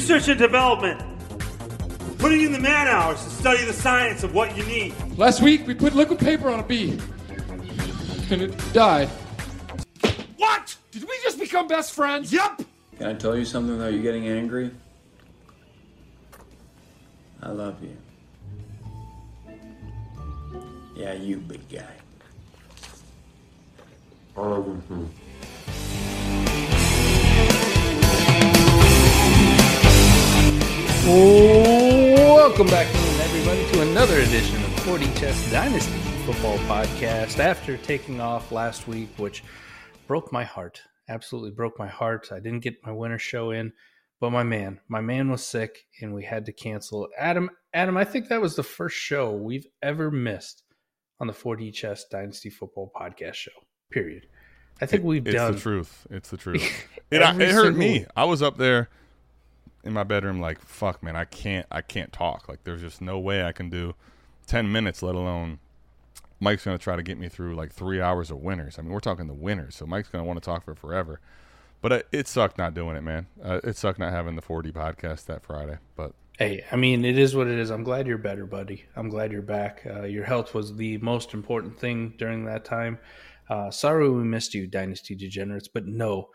Research and development. Putting in the man hours to study the science of what you need. Last week, we put liquid paper on a bee. And it died. What? Did we just become best friends? Yup! Can I tell you something though? You're getting angry? I love you. Yeah, you big guy. Welcome back, everybody, to another edition of 40 Chess Dynasty Football Podcast. After taking off last week, which broke my heart, absolutely broke my heart. I didn't get my winter show in, but my man, my man was sick, and we had to cancel. Adam, Adam, I think that was the first show we've ever missed on the 40 Chess Dynasty Football Podcast show. Period. I think we've it's done the truth. It's the truth. it, it hurt me. I was up there in my bedroom like, fuck, man, I can't, I can't talk. Like, there's just no way I can do ten minutes, let alone Mike's gonna try to get me through like three hours of winners. I mean, we're talking the winners, so Mike's gonna want to talk for forever. But uh, it sucked not doing it, man. Uh, it sucked not having the 40 podcast that Friday. But Hey, I mean, it is what it is. I'm glad you're better, buddy. I'm glad you're back. Uh, your health was the most important thing during that time. Uh, sorry we missed you, Dynasty Degenerates, but no,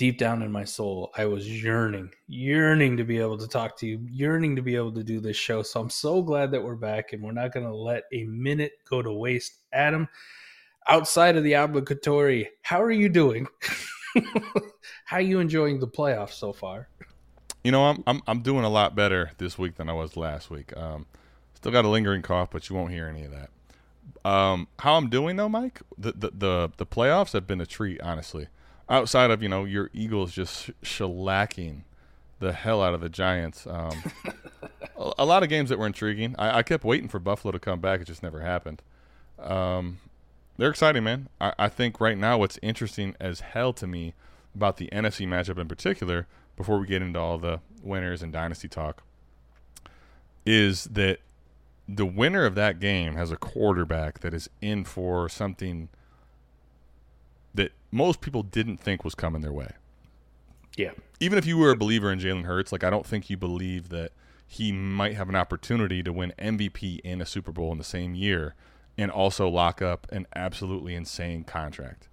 deep down in my soul, I was yearning, yearning to be able to talk to you, yearning to be able to do this show. So I'm so glad that we're back and we're not going to let a minute go to waste. Adam, outside of the obligatory, how are you doing? how are you enjoying the playoffs so far? You know, I'm I'm I'm doing a lot better this week than I was last week. Um, still got a lingering cough, but you won't hear any of that. Um, how I'm doing though, Mike? The, the the the playoffs have been a treat, honestly. Outside of you know your Eagles just shellacking the hell out of the Giants. Um, a, a lot of games that were intriguing. I, I kept waiting for Buffalo to come back. It just never happened. Um, they're exciting, man. I, I think right now what's interesting as hell to me about the NFC matchup in particular, before we get into all the winners and dynasty talk, is that the winner of that game has a quarterback that is in for something that most people didn't think was coming their way. Yeah. Even if you were a believer in Jalen Hurts, like I don't think you believe that he might have an opportunity to win MVP and a Super Bowl in the same year and also lock up an absolutely insane contract.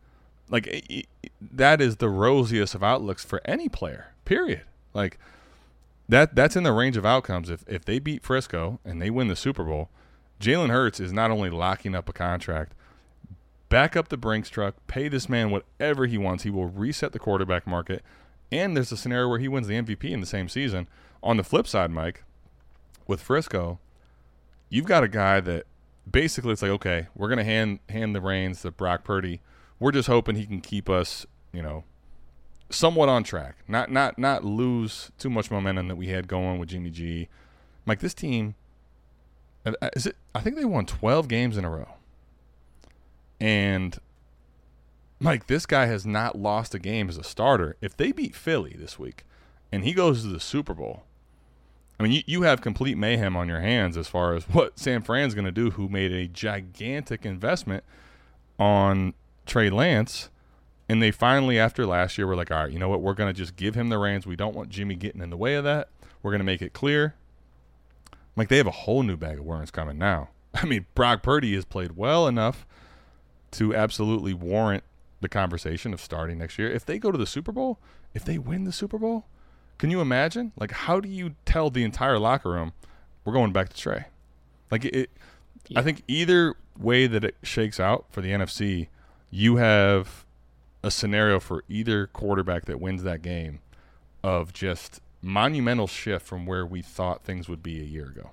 Like i- i- that is the rosiest of outlooks for any player. Period. Like that that's in the range of outcomes. If if they beat Frisco and they win the Super Bowl, Jalen Hurts is not only locking up a contract, back up the Brinks truck, pay this man whatever he wants. He will reset the quarterback market, and there's a scenario where he wins the MVP in the same season. On the flip side, Mike, with Frisco, you've got a guy that basically it's like, okay, we're gonna hand hand the reins to Brock Purdy. We're just hoping he can keep us, you know, somewhat on track. Not not not lose too much momentum that we had going with Jimmy G. Like this team, uh, is it? I think they won twelve games in a row, and Mike, this guy has not lost a game as a starter. If they beat Philly this week, and he goes to the Super Bowl, I mean, you, you have complete mayhem on your hands as far as what San Fran's going to do, who made a gigantic investment on Trey Lance. And they finally, after last year, were like, all right, you know what? We're going to just give him the reins. We don't want Jimmy getting in the way of that. We're going to make it clear Like they have a whole new bag of worms coming now. I mean, Brock Purdy has played well enough to absolutely warrant the conversation of starting next year. If they go to the Super Bowl, if they win the Super Bowl, can you imagine? Like, how do you tell the entire locker room we're going back to Trey? Like it, I think either way that it shakes out for the NFC, you have a scenario for either quarterback that wins that game of just monumental shift from where we thought things would be a year ago.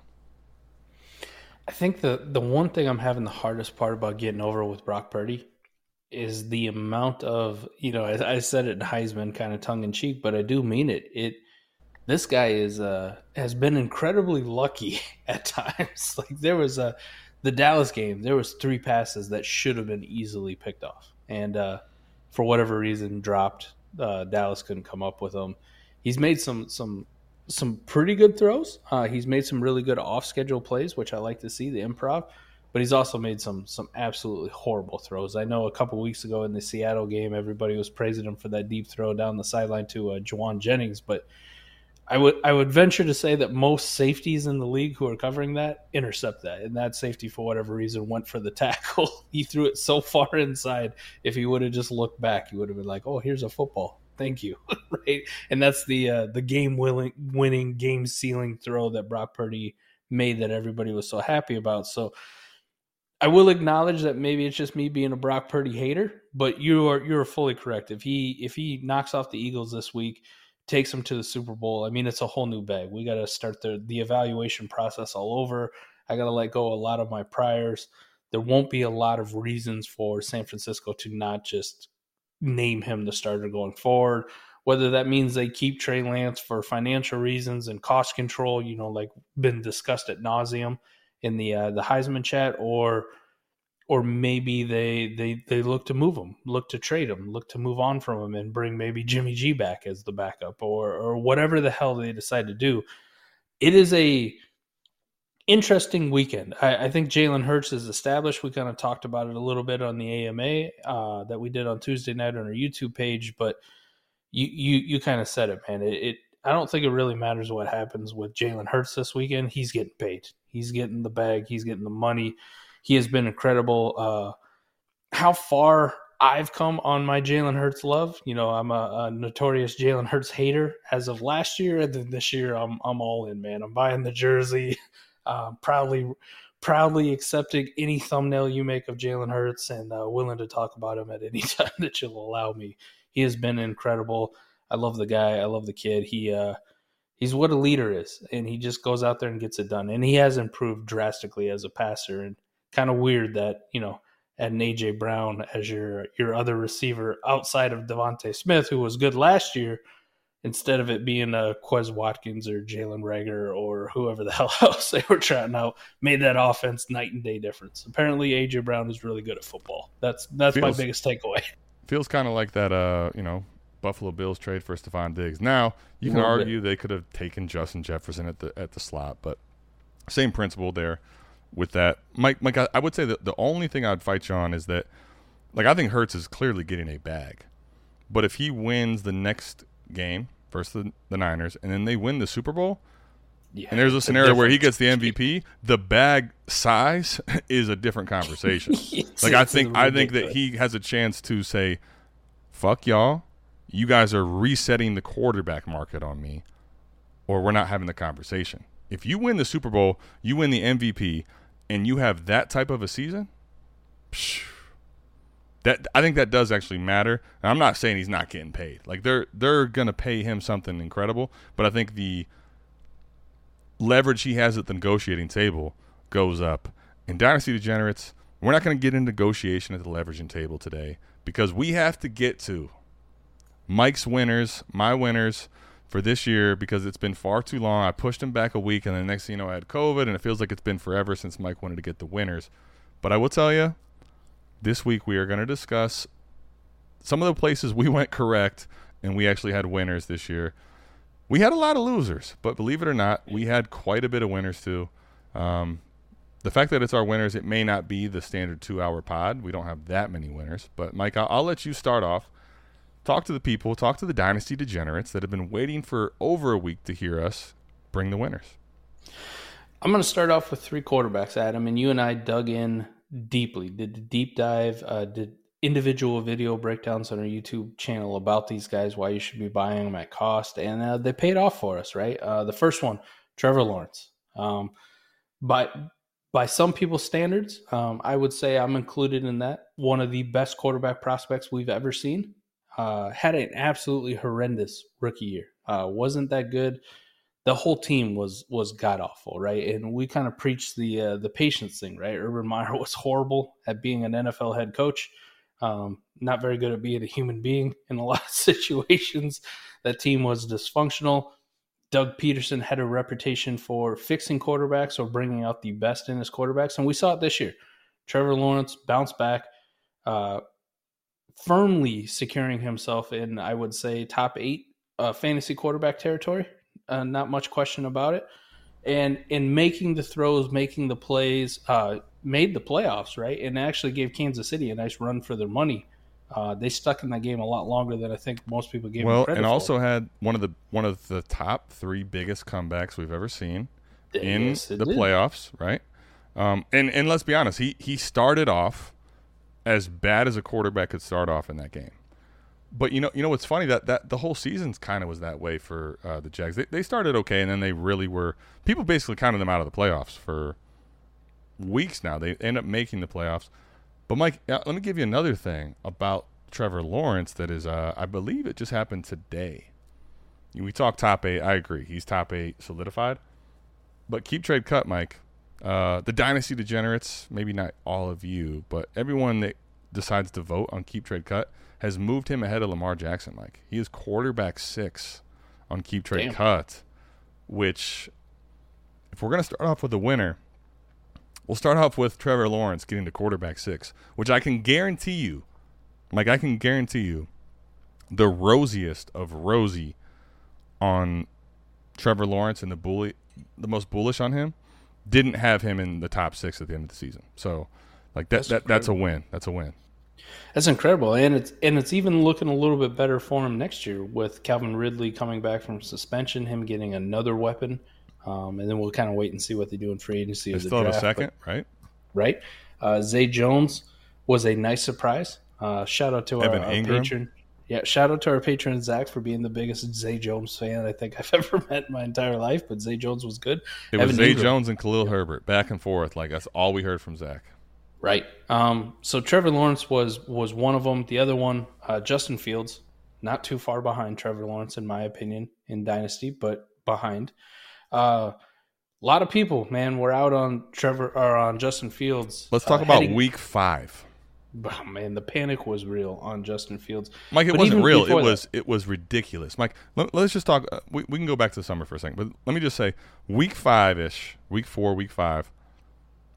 I think the the one thing I'm having the hardest part about getting over with Brock Purdy is the amount of you know I, I said it in Heisman kind of tongue in cheek, but I do mean it. It this guy is uh has been incredibly lucky at times. like there was a the Dallas game, there was three passes that should have been easily picked off, and uh, for whatever reason dropped. Uh, Dallas couldn't come up with them. He's made some some some pretty good throws. Uh, he's made some really good off schedule plays, which I like to see the improv. But he's also made some some absolutely horrible throws. I know a couple weeks ago in the Seattle game, everybody was praising him for that deep throw down the sideline to uh, Jauan Jennings, but I would I would venture to say that most safeties in the league who are covering that intercept that, and that safety for whatever reason went for the tackle. he threw it so far inside. If he would have just looked back, he would have been like, "Oh, here's a football. Thank you." right, and that's the uh, the game winning winning game sealing throw that Brock Purdy made that everybody was so happy about. So. I will acknowledge that maybe it's just me being a Brock Purdy hater, but you are you're fully correct. If he if he knocks off the Eagles this week, takes them to the Super Bowl, I mean, it's a whole new bag. We got to start the the evaluation process all over. I got to let go a lot of my priors. There won't be a lot of reasons for San Francisco to not just name him the starter going forward. Whether that means they keep Trey Lance for financial reasons and cost control, you know, like been discussed at nauseum in the uh, the Heisman chat, or or maybe they they they look to move him, look to trade him, look to move on from him, and bring maybe Jimmy G back as the backup, or or whatever the hell they decide to do. It is a interesting weekend. I, I think Jalen Hurts is established. We kind of talked about it a little bit on the AMA uh, that we did on Tuesday night on our YouTube page, but you you you kind of said it, man. It, it I don't think it really matters what happens with Jalen Hurts this weekend. He's getting paid. He's getting the bag. He's getting the money. He has been incredible. Uh, how far I've come on my Jalen Hurts love. You know, I'm a, a notorious Jalen Hurts hater as of last year, and then this year I'm I'm all in, man. I'm buying the jersey, uh, proudly proudly accepting any thumbnail you make of Jalen Hurts, and uh, willing to talk about him at any time that you'll allow me. He has been incredible. I love the guy. I love the kid. He uh, he's what a leader is, and he just goes out there and gets it done. And he has improved drastically as a passer. And kind of weird that you know an AJ Brown as your your other receiver outside of DeVonta Smith, who was good last year, instead of it being a Quez Watkins or Jalen Reagor or whoever the hell else they were trying out, made that offense night and day difference. Apparently, AJ Brown is really good at football. That's that's feels, my biggest takeaway. Feels kind of like that, uh, you know, Buffalo Bills trade for Stefon Diggs. Now you can argue bit. they could have taken Justin Jefferson at the at the slot, but same principle there with that. Mike, Mike, I, I would say that the only thing I'd fight you on is that, like, I think Hurts is clearly getting a bag, but if he wins the next game versus the, the Niners and then they win the Super Bowl, yeah, and there's a scenario where he gets the MVP, the bag size is a different conversation. like I think I think that he has a chance to say, "Fuck y'all, you guys are resetting the quarterback market on me, or we're not having the conversation." If you win the Super Bowl, you win the MVP, and you have that type of a season, psh, that I think that does actually matter. And I'm not saying he's not getting paid. Like they're they're gonna pay him something incredible, but I think the leverage he has at the negotiating table goes up. In Dynasty Degenerates, we're not to get into negotiation at the leveraging table today because we have to get to Mike's winners, my winners, for this year because it's been far too long. I pushed him back a week, and the next thing you know, I had COVID, and it feels like it's been forever since Mike wanted to get the winners. But I will tell you, this week we are going to discuss some of the places we went correct, and we actually had winners this year. We had a lot of losers, but believe it or not, we had quite a bit of winners too. Um, the fact that it's our winners, it may not be the standard two-hour pod. We don't have that many winners, but Mike, I'll, I'll let you start off talk to the people, talk to the dynasty degenerates that have been waiting for over a week to hear us bring the winners. I'm going to start off with three quarterbacks, Adam, and you and I dug in deeply, did the deep dive, uh, did individual video breakdowns on our YouTube channel about these guys, why you should be buying them at cost, and uh, they paid off for us, right? Uh, the first one, Trevor Lawrence. Um, by by some people's standards, um, I would say I'm included in that. One of the best quarterback prospects we've ever seen. Uh, had an absolutely horrendous rookie year. Uh, wasn't that good. The whole team was was god awful, right? And we kind of preached the uh, the patience thing, right? Urban Meyer was horrible at being an NFL head coach. Um, not very good at being a human being in a lot of situations. That team was dysfunctional. Doug Pederson had a reputation for fixing quarterbacks or bringing out the best in his quarterbacks, and we saw it this year. Trevor Lawrence bounced back, uh, firmly securing himself in, I would say, top eight uh, fantasy quarterback territory. Uh, not much question about it. And in making the throws, making the plays, uh, made the playoffs, right? And actually gave Kansas City a nice run for their money. Uh, they stuck in that game a lot longer than I think most people gave. Well, and also had one of the one of the top three biggest comebacks we've ever seen in Yes, the did. playoffs, right? Um, and and let's be honest, he he started off as bad as a quarterback could start off in that game. But you know, you know what's funny that that the whole season's kind of was that way for uh, the Jags. They, they started okay, and then they really were. People basically counted them out of the playoffs for weeks now. They end up making the playoffs. But Mike, uh, let me give you another thing about Trevor Lawrence. That is, uh, I believe it just happened today. We talk top eight. I agree. He's top eight solidified. But keep trade cut, Mike. Uh, the dynasty degenerates, maybe not all of you, but everyone that decides to vote on keep trade cut has moved him ahead of Lamar Jackson. Mike, he is quarterback six on keep trade Damn. cut, which, if we're gonna start off with a winner, we'll start off with Trevor Lawrence getting to quarterback six, which I can guarantee you, like I can guarantee you, the rosiest of rosy on Trevor Lawrence and the bully, the most bullish on him, didn't have him in the top six at the end of the season. So, like that, That's that that's a win. That's a win. That's incredible, and it's and it's even looking a little bit better for him next year with Calvin Ridley coming back from suspension, him getting another weapon, um, and then we'll kind of wait and see what they do in free agency. They or the still have a second, but- right? right? Uh, Zay Jones was a nice surprise. Uh, shout out to our, Evan our Engram. patron. Yeah, shout out to our patron Zach for being the biggest Zay Jones fan I think I've ever met in my entire life. But Zay Jones was good. It was Evan Zay Engram- Jones and Khalil Herbert back and forth. Like that's all we heard from Zach. Right. Um, so Trevor Lawrence was was one of them. The other one, uh, Justin Fields, not too far behind Trevor Lawrence in my opinion in Dynasty, but behind. Uh, a lot of people, man, were out on Trevor or on Justin Fields. Let's talk uh, about heading- week five. Oh, man, the panic was real on Justin Fields. Mike, it But wasn't real. It that- was it was ridiculous. Mike, let, us just talk. Uh, we, we can go back to the summer for a second, but let me just say, week five ish, week four, week five.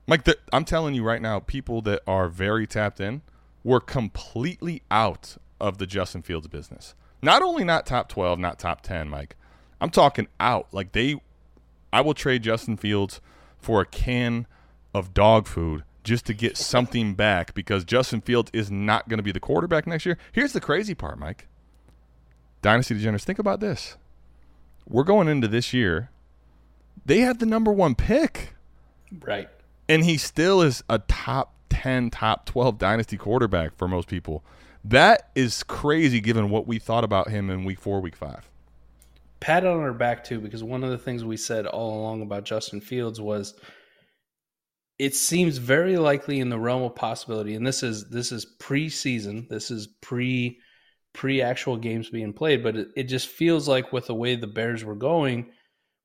Mike, the, I'm telling you right now, people that are very tapped in were completely out of the Justin Fields business. Not only not top 12, not top 10, Mike. I'm talking out. Like they, I will trade Justin Fields for a can of dog food just to get something back because Justin Fields is not going to be the quarterback next year. Here's the crazy part, Mike. Dynasty Degenerates, think about this. We're going into this year. They have the number one pick, Right. And he still is a top 10, top 12 dynasty quarterback for most people. That is crazy given what we thought about him in week four, week five. pat on our back too, because one of the things we said all along about Justin Fields was it seems very likely in the realm of possibility, and this is this is preseason, this is pre pre actual games being played, but it, it just feels like with the way the Bears were going,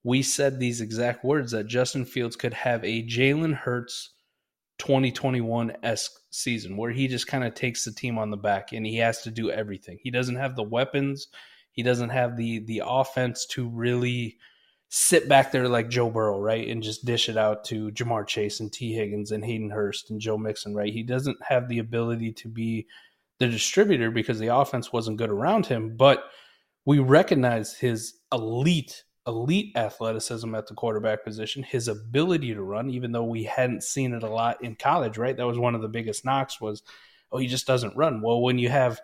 we said these exact words that Justin Fields could have a Jalen Hurts 2021 esque season where he just kind of takes the team on the back and he has to do everything. He doesn't have the weapons he doesn't have the the offense to really sit back there like Joe Burrow, right, and just dish it out to Ja'Marr Chase and Tee Higgins and Hayden Hurst and Joe Mixon, right? He doesn't have the ability to be the distributor because the offense wasn't good around him, but we recognize his elite elite athleticism at the quarterback position, his ability to run even though we hadn't seen it a lot in college, right? That was one of the biggest knocks was oh, he just doesn't run. Well, when you have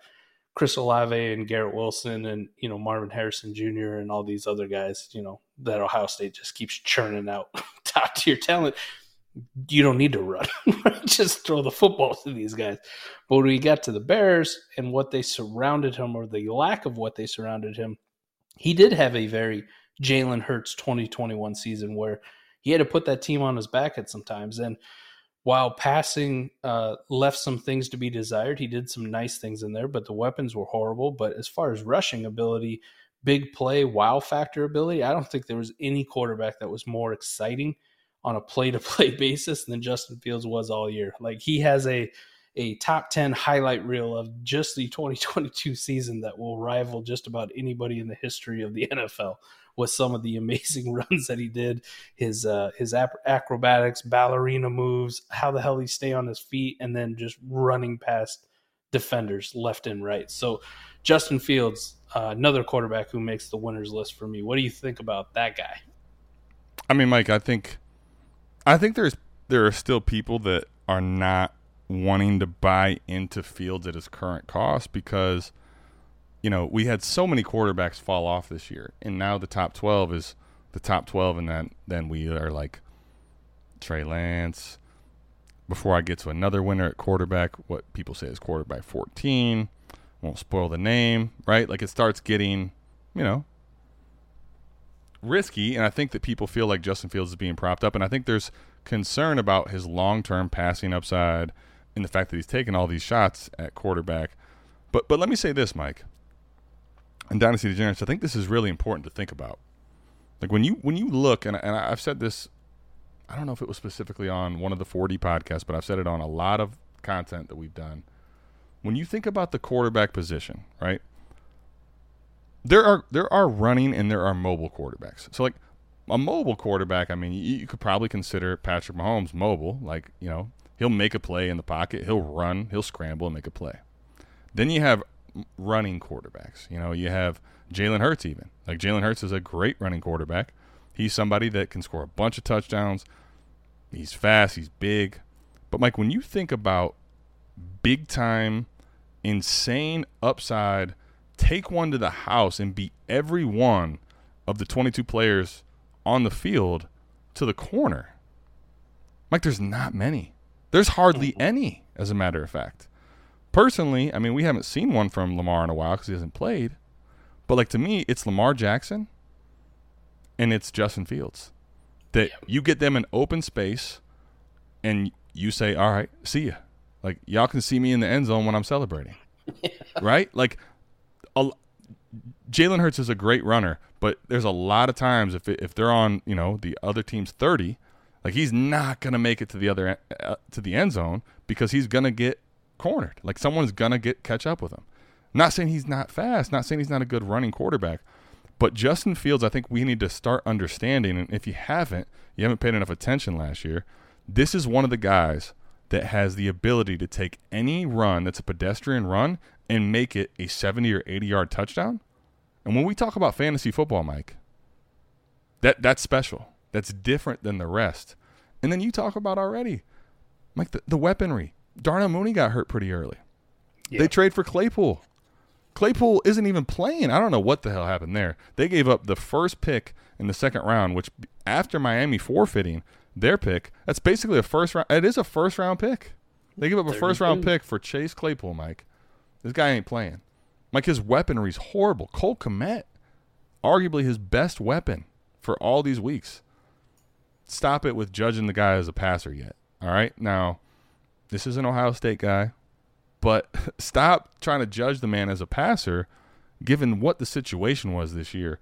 Chris Olave and Garrett Wilson and you know Marvin Harrison Jr. and all these other guys, you know that Ohio State just keeps churning out top tier talent, you don't need to run. Just throw the football to these guys. But when we got to the Bears and what they surrounded him, or the lack of what they surrounded him, he did have a very Jalen Hurts 2021 season where he had to put that team on his back at some times. And while passing uh, left some things to be desired, he did some nice things in there, but the weapons were horrible. But as far as rushing ability, big play, wow factor ability, I don't think there was any quarterback that was more exciting on a play to play basis than Justin Fields was all year. Like he has a a top 10 highlight reel of just the 2022 season that will rival just about anybody in the history of the NFL with some of the amazing runs that he did, his uh, his acrobatics, ballerina moves, how the hell he stay on his feet, and then just running past defenders left and right. So Justin Fields, uh, another quarterback who makes the winners list for me. What do you think about that guy? I mean, Mike, I think I think there's there are still people that are not wanting to buy into Fields at his current cost because you know we had so many quarterbacks fall off this year, and now the top twelve is the top twelve, and then then we are like Trey Lance. Before I get to another winner at quarterback, what people say is quarterback fourteen. Won't spoil the name, right? Like it starts getting, you know, risky, and I think that people feel like Justin Fields is being propped up, and I think there's concern about his long-term passing upside and the fact that he's taking all these shots at quarterback. But but let me say this, Mike. And Dynasty Degenerates, I think this is really important to think about. Like when you when you look, and, and I've said this, I don't know if it was specifically on one of the 4D podcasts, but I've said it on a lot of content that we've done. When you think about the quarterback position, right? there are there are running and there are mobile quarterbacks. So like a mobile quarterback, I mean, you, you, could probably consider Patrick Mahomes mobile. Like you know, he'll make a play in the pocket, he'll run, he'll scramble and make a play. Then you have running quarterbacks. You know, you have Jalen Hurts even. Like Jalen Hurts is a great running quarterback. He's somebody that can score a bunch of touchdowns. He's fast. He's big. But Mike, when you think about big time, insane upside take one to the house and beat every one of the 22 players on the field to the corner. Mike, there's not many. There's hardly mm-hmm. any, as a matter of fact. Personally, I mean, we haven't seen one from Lamar in a while because he hasn't played. But like to me, it's Lamar Jackson and it's Justin Fields. That you get them in open space and you say, All right, see ya. Like y'all can see me in the end zone when I'm celebrating. Yeah. Right? Like Jalen Hurts is a great runner, but there's a lot of times if if they're on you know the other team's thirty, like he's not gonna make it to the other uh, to the end zone because he's gonna get cornered. Like someone's gonna get catch up with him. Not saying he's not fast, not saying he's not a good running quarterback, but Justin Fields, I think we need to start understanding. And if you haven't, you haven't paid enough attention last year. This is one of the guys that has the ability to take any run that's a pedestrian run and make it a 70 or 80 yard touchdown. And when we talk about fantasy football, Mike, that that's special. That's different than the rest. And then you talk about already, Mike, the, the weaponry. Darnell Mooney got hurt pretty early. Yeah. They trade for Claypool. Claypool isn't even playing. I don't know what the hell happened there. They gave up the first pick in the second round, which after Miami forfeiting their pick, that's basically a first round. It is a first round pick. They give up a first round pick for Chase Claypool, Mike. This guy ain't playing. Mike, his weaponry's horrible. Cole Kmet, arguably his best weapon for all these weeks. Stop it with judging the guy as a passer yet. All right. Now, this is an Ohio State guy, but stop trying to judge the man as a passer given what the situation was this year.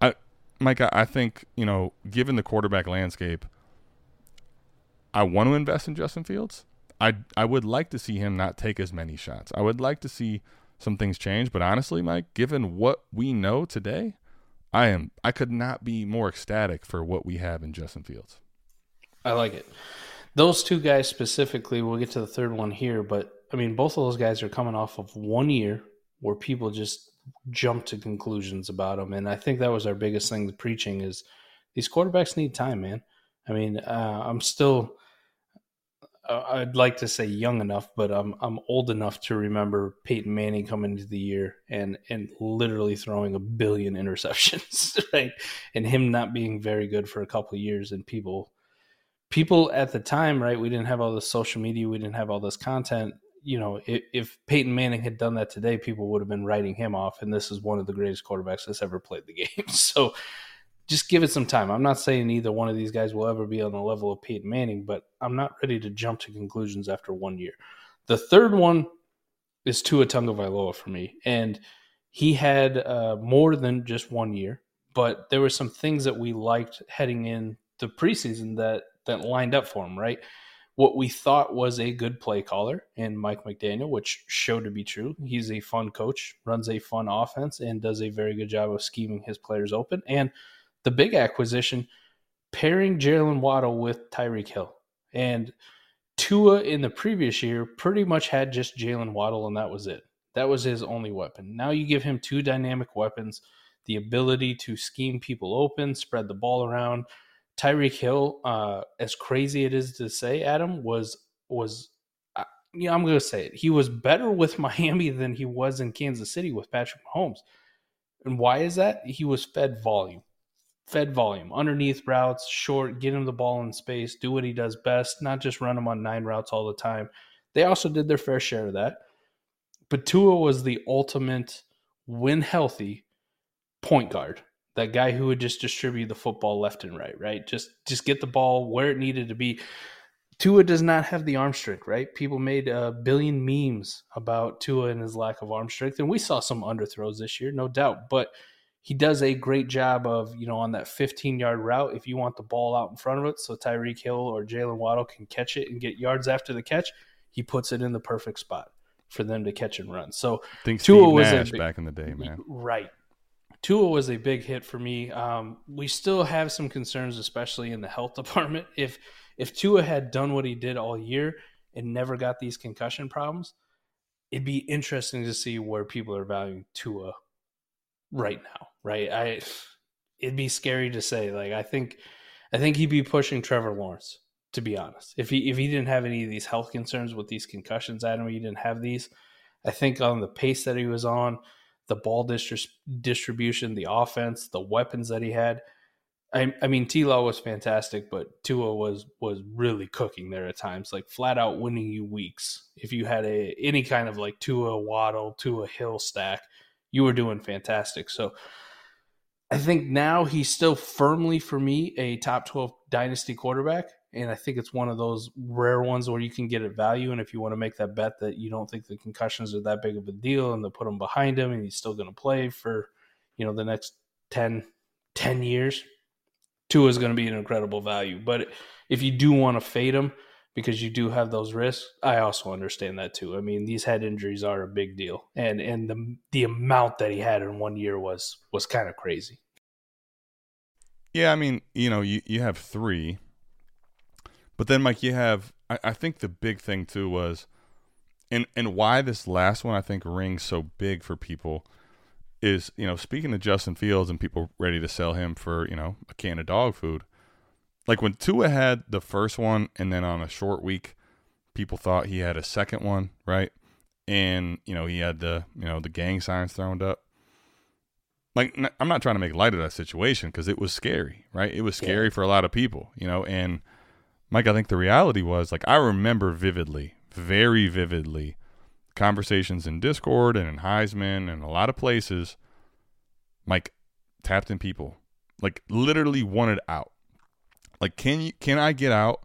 I Mike, I think, you know, given the quarterback landscape, I want to invest in Justin Fields. I I would like to see him not take as many shots. I would like to see some things change, but honestly, Mike, given what we know today, I am I could not be more ecstatic for what we have in Justin Fields. I like it. Those two guys specifically, we'll get to the third one here, but I mean both of those guys are coming off of one year where people just jump to conclusions about them and I think that was our biggest thing the preaching is these quarterbacks need time, man. I mean, uh, I'm still uh, I'd like to say young enough, but I'm I'm old enough to remember Peyton Manning coming into the year and and literally throwing a billion interceptions, right? And him not being very good for a couple years, and people people at the time, right? We didn't have all this social media, we didn't have all this content. You know, if, if Peyton Manning had done that today, people would have been writing him off, and this is one of the greatest quarterbacks that's ever played the game. So just give it some time. I'm not saying either one of these guys will ever be on the level of Peyton Manning, but I'm not ready to jump to conclusions after one year. The third one is Tua Tagovailoa for me, and he had uh, more than just one year, but there were some things that we liked heading in the preseason that that lined up for him. Right, what we thought was a good play caller in Mike McDaniel, which showed to be true. He's a fun coach, runs a fun offense, and does a very good job of scheming his players open and the big acquisition, pairing Jaylen Waddle with Tyreek Hill. And Tua in the previous year pretty much had just Jaylen Waddle, and that was it. That was his only weapon. Now you give him two dynamic weapons, the ability to scheme people open, spread the ball around. Tyreek Hill, uh, as crazy it is to say, Adam was was uh, yeah, I'm going to say it. He was better with Miami than he was in Kansas City with Patrick Mahomes. And why is that? He was fed volume fed volume underneath routes, short, get him the ball in space, do what he does best, not just run him on nine routes all the time. They also did their fair share of that. But Tua was the ultimate when healthy point guard. That guy who would just distribute the football left and right, right? Just just get the ball where it needed to be. Tua does not have the arm strength, right? People made a billion memes about Tua and his lack of arm strength, and we saw some underthrows this year, no doubt. But he does a great job of, you know, on that 15 yard route, if you want the ball out in front of it so Tyreek Hill or Jaylen Waddle can catch it and get yards after the catch, he puts it in the perfect spot for them to catch and run. So Think Tua was Nash big, back in the day, man. Right. Tua was a big hit for me. Um, we still have some concerns, especially in the health department. If if Tua had done what he did all year and never got these concussion problems, it'd be interesting to see where people are valuing Tua right now, right? I it'd be scary to say. Like I think I think he'd be pushing Trevor Lawrence, to be honest. If he if he didn't have any of these health concerns with these concussions, Adam, he didn't have these. I think on the pace that he was on, the ball distri- distribution, the offense, the weapons that he had. I, I mean, T. Law was fantastic, but Tua was was really cooking there at times, like flat out winning you weeks. If you had a any kind of like Tua Waddle, Tua Hill stack, you were doing fantastic. So I think now he's still firmly for me a top 12 dynasty quarterback. And I think it's one of those rare ones where you can get at value. And if you want to make that bet that you don't think the concussions are that big of a deal and they'll put him behind him and he's still going to play for, you know, the next 10, 10 years, Tua is going to be an incredible value. But if you do want to fade him, because you do have those risks. I also understand that too. I mean, these head injuries are a big deal, and and the the amount that he had in one year was was kind of crazy. Yeah, I mean, you know, you you have three, but then Mike, you have. I, I think the big thing too was, and and why this last one I think rings so big for people is you know speaking to Justin Fields and people ready to sell him for you know a can of dog food like when Tua had the first one, and then on a short week, people thought he had a second one, right? And you know he had the you know the gang signs thrown up. Like I'm not trying to make light of that situation because it was scary, right? It was scary yeah. for a lot of people, you know. And Mike, I think the reality was like I remember vividly, very vividly, conversations in Discord and in Heisman and a lot of places. Mike tapped in people, like literally wanted out like, can you can I get out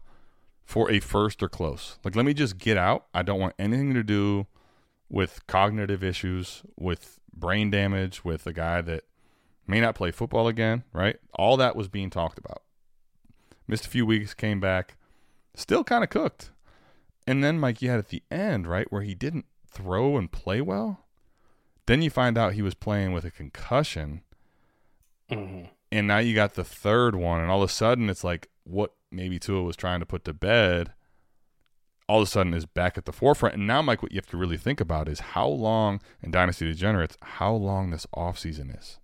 for a first or close? Like, let me just get out. I don't want anything to do with cognitive issues, with brain damage, with a guy that may not play football again. Right? All that was being talked about. Missed a few weeks, came back, still kind of cooked. And then Mike, you had at the end, right, where he didn't throw and play well. Then you find out he was playing with a concussion. Mm-hmm and now you got the third one, and all of a sudden it's like what maybe Tua was trying to put to bed. All of a sudden is back at the forefront, and now, Mike, what you have to really think about is how long in Dynasty Degenerates, how long this offseason is.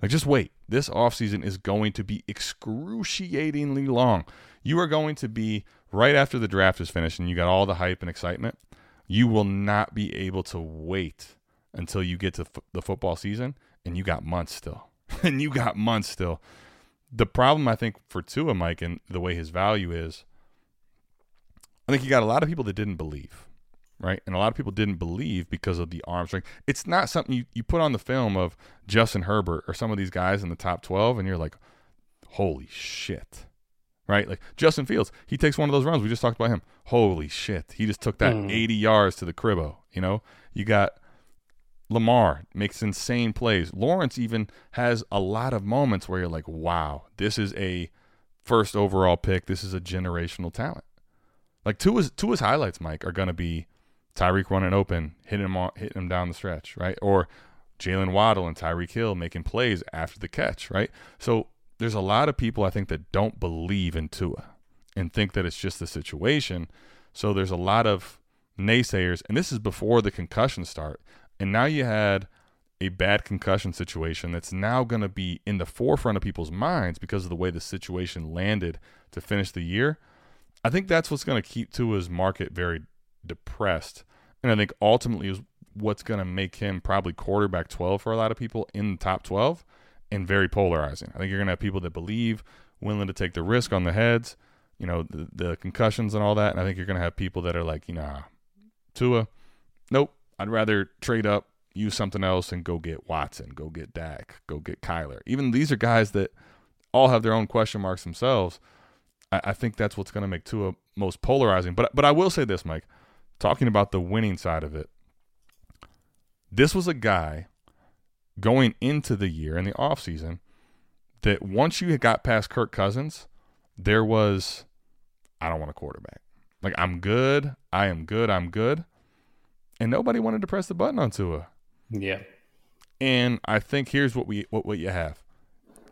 Like, just wait. This offseason is going to be excruciatingly long. You are going to be right after the draft is finished and you got all the hype and excitement, you will not be able to wait until you get to f- the football season and you got months still. and you got months still. The problem I think for Tua Mike and the way his value is I think you got a lot of people that didn't believe, right? And a lot of people didn't believe because of the arm strength. It's not something you, you put on the film of Justin Herbert or some of these guys in the top 12 and you're like, holy shit right? Like Justin Fields, he takes one of those runs. We just talked about him. Holy shit. He just took that Mm. 80 yards to the cribbo, you know? You got Lamar makes insane plays. Lawrence even has a lot of moments where you're like, wow, this is a first overall pick. This is a generational talent. Like Tua's, Tua's highlights, Mike, are going to be Tyreek running open, hitting him, on, hitting him down the stretch, right? Or Jaylen Waddle and Tyreek Hill making plays after the catch, right? So there's a lot of people I think that don't believe in Tua and think that it's just the situation. So there's a lot of naysayers, and this is before the concussion start. And now you had a bad concussion situation that's now going to be in the forefront of people's minds because of the way the situation landed to finish the year. I think that's what's going to keep Tua's market very depressed. And I think ultimately is what's going to make him probably quarterback 12 for a lot of people in the top 12 and very polarizing. I think you're going to have people that believe, willing to take the risk on the heads, you know, the, the concussions and all that. And I think you're going to have people that are like, you know, Tua, nope, I'd rather trade up, use something else, and go get Watson, go get Dak, go get Kyler. Even these are guys that all have their own question marks themselves. I, I think that's what's going to make Tua most polarizing. But but I will say this, Mike, talking about the winning side of it. This was a guy going into the year in the offseason that once you got past Kirk Cousins, there was I don't want a quarterback. Like I'm good, I am good, I'm good. And nobody wanted to press the button on Tua. Yeah. And I think here's what we what, what you have.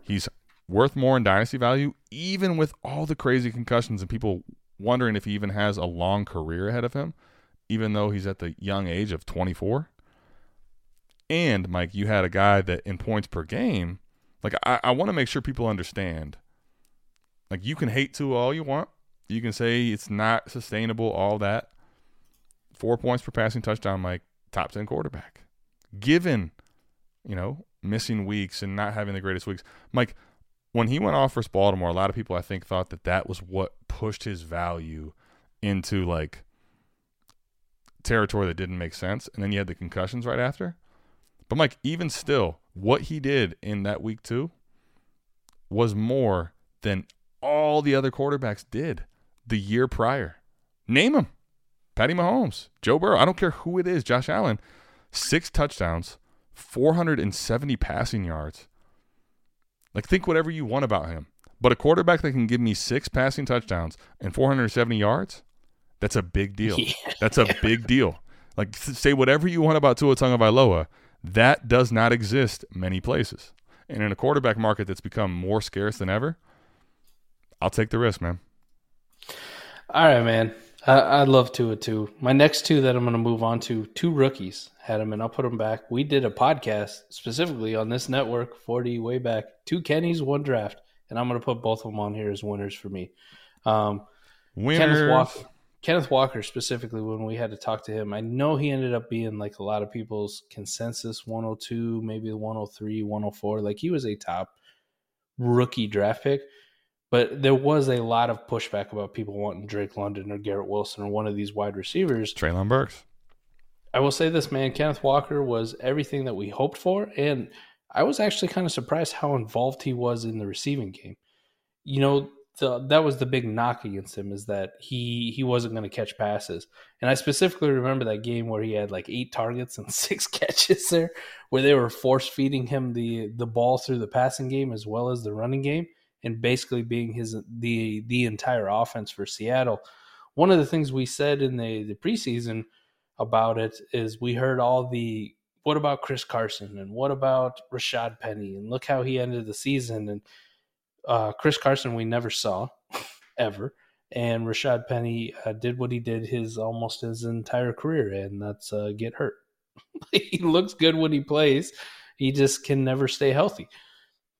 He's worth more in dynasty value, even with all the crazy concussions and people wondering if he even has a long career ahead of him, even though he's at the young age of 24. And Mike, you had a guy that in points per game, like I, I want to make sure people understand. Like you can hate to all you want. You can say it's not sustainable, all that. Four points per passing touchdown, Mike, top ten quarterback. Given, you know, missing weeks and not having the greatest weeks. Mike, when he went off versus Baltimore, a lot of people I think thought that that was what pushed his value into like territory that didn't make sense. And then you had the concussions right after. But Mike, even still, what he did in that week two was more than all the other quarterbacks did the year prior. Name them. Patty Mahomes, Joe Burrow, I don't care who it is, Josh Allen, six touchdowns, 470 passing yards. Like, think whatever you want about him. But a quarterback that can give me six passing touchdowns and 470 yards, that's a big deal. Yeah. That's a big deal. Like, say whatever you want about Tua Tagovailoa, that does not exist many places. And in a quarterback market that's become more scarce than ever, I'll take the risk, man. All right, man. I, I love Tua too. My next two that I'm going to move on to, two rookies had them, and I'll put them back. We did a podcast specifically on this network, 40 way back. Two Kennys, one draft, and I'm going to put both of them on here as winners for me. Um, Winners. Kenneth Walker, Kenneth Walker specifically, when we had to talk to him, I know he ended up being like a lot of people's consensus 102, maybe 103, 104. Like he was a top rookie draft pick. But there was a lot of pushback about people wanting Drake London or Garrett Wilson or one of these wide receivers. Treylon Burks. I will say this, man. Kenneth Walker was everything that we hoped for. And I was actually kind of surprised how involved he was in the receiving game. You know, the, that was the big knock against him is that he he wasn't going to catch passes. And I specifically remember that game where he had like eight targets and six catches there, where they were force feeding him the the ball through the passing game as well as the running game, and basically being his the the entire offense for Seattle. One of the things we said in the the preseason about it is we heard all the what about Chris Carson and what about Rashad Penny and look how he ended the season and uh, Chris Carson we never saw ever and Rashad Penny uh, did what he did his almost his entire career and that's uh, get hurt. he looks good when he plays. He just can never stay healthy.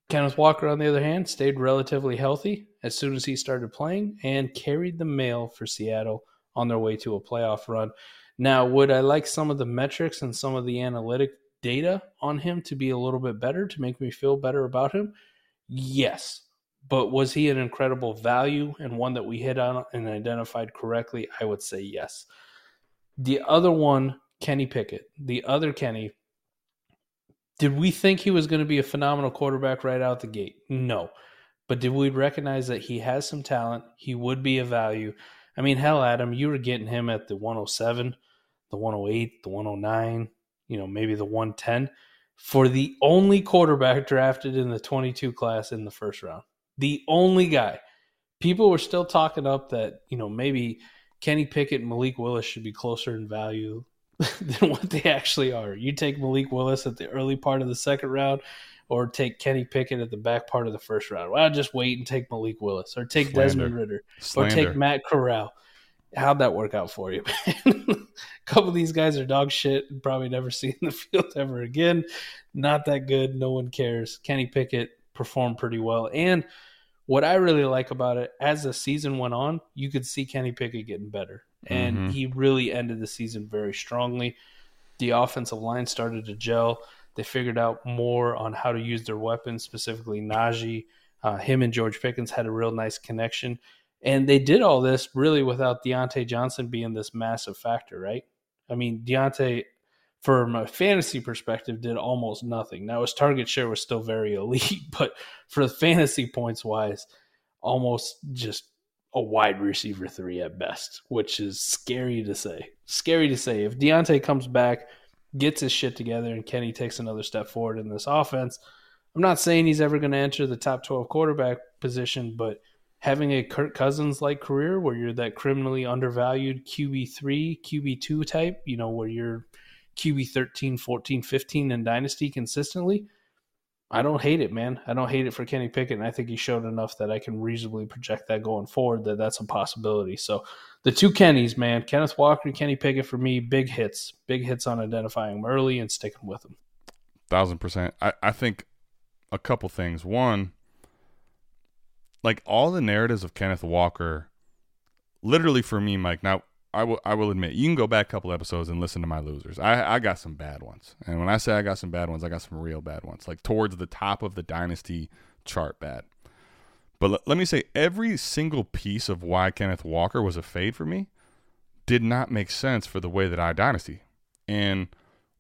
Kenneth Walker, on the other hand, stayed relatively healthy as soon as he started playing and carried the mail for Seattle on their way to a playoff run. Now, would I like some of the metrics and some of the analytic data on him to be a little bit better to make me feel better about him? Yes. But was he an incredible value and one that we hit on and identified correctly? I would say yes. The other one, Kenny Pickett, the other Kenny, did we think he was going to be a phenomenal quarterback right out the gate? No. But did we recognize that he has some talent? He would be a value. I mean, hell, Adam, you were getting him at the 107, the 108, the 109, you know, maybe the 110 for the only quarterback drafted in the 22 class in the first round. The only guy. People were still talking up that, you know, maybe Kenny Pickett and Malik Willis should be closer in value than what they actually are. You take Malik Willis at the early part of the second round, or take Kenny Pickett at the back part of the first round. Well, just wait and take Malik Willis, or take Slander. Desmond Ridder Slander. or take Matt Corral. How'd that work out for you, man? a couple of these guys are dog shit and probably never see in the field ever again. Not that good. No one cares. Kenny Pickett performed pretty well. And what I really like about it, as the season went on, you could see Kenny Pickett getting better and mm-hmm. he really ended the season very strongly. The offensive line started to gel. They figured out more on how to use their weapons, specifically Najee. Uh, him and George Pickens had a real nice connection. And they did all this really without Diontae Johnson being this massive factor, right? I mean, Diontae, from a fantasy perspective, did almost nothing. Now, his target share was still very elite, but for fantasy points wise, almost just a wide receiver three at best, which is scary to say. Scary to say. If Diontae comes back, gets his shit together, and Kenny takes another step forward in this offense, I'm not saying he's ever going to enter the top 12 quarterback position, but having a Kirk Cousins like career where you're that criminally undervalued QB3, QB2 type, you know, where you're QB 13, 14, 15 in Dynasty consistently, I don't hate it, man. I don't hate it for Kenny Pickett, and I think he showed enough that I can reasonably project that going forward that that's a possibility. So the two Kennys, man, Kenneth Walker, Kenny Pickett for me, big hits, big hits on identifying them early and sticking with them. Thousand percent. I, I think a couple things. One, like all the narratives of Kenneth Walker, literally for me, Mike. Now I will I will admit you can go back a couple episodes and listen to my losers. I I got some bad ones, and when I say I got some bad ones, I got some real bad ones, like towards the top of the dynasty chart bad. But l- let me say, every single piece of why Kenneth Walker was a fade for me did not make sense for the way that I dynasty. And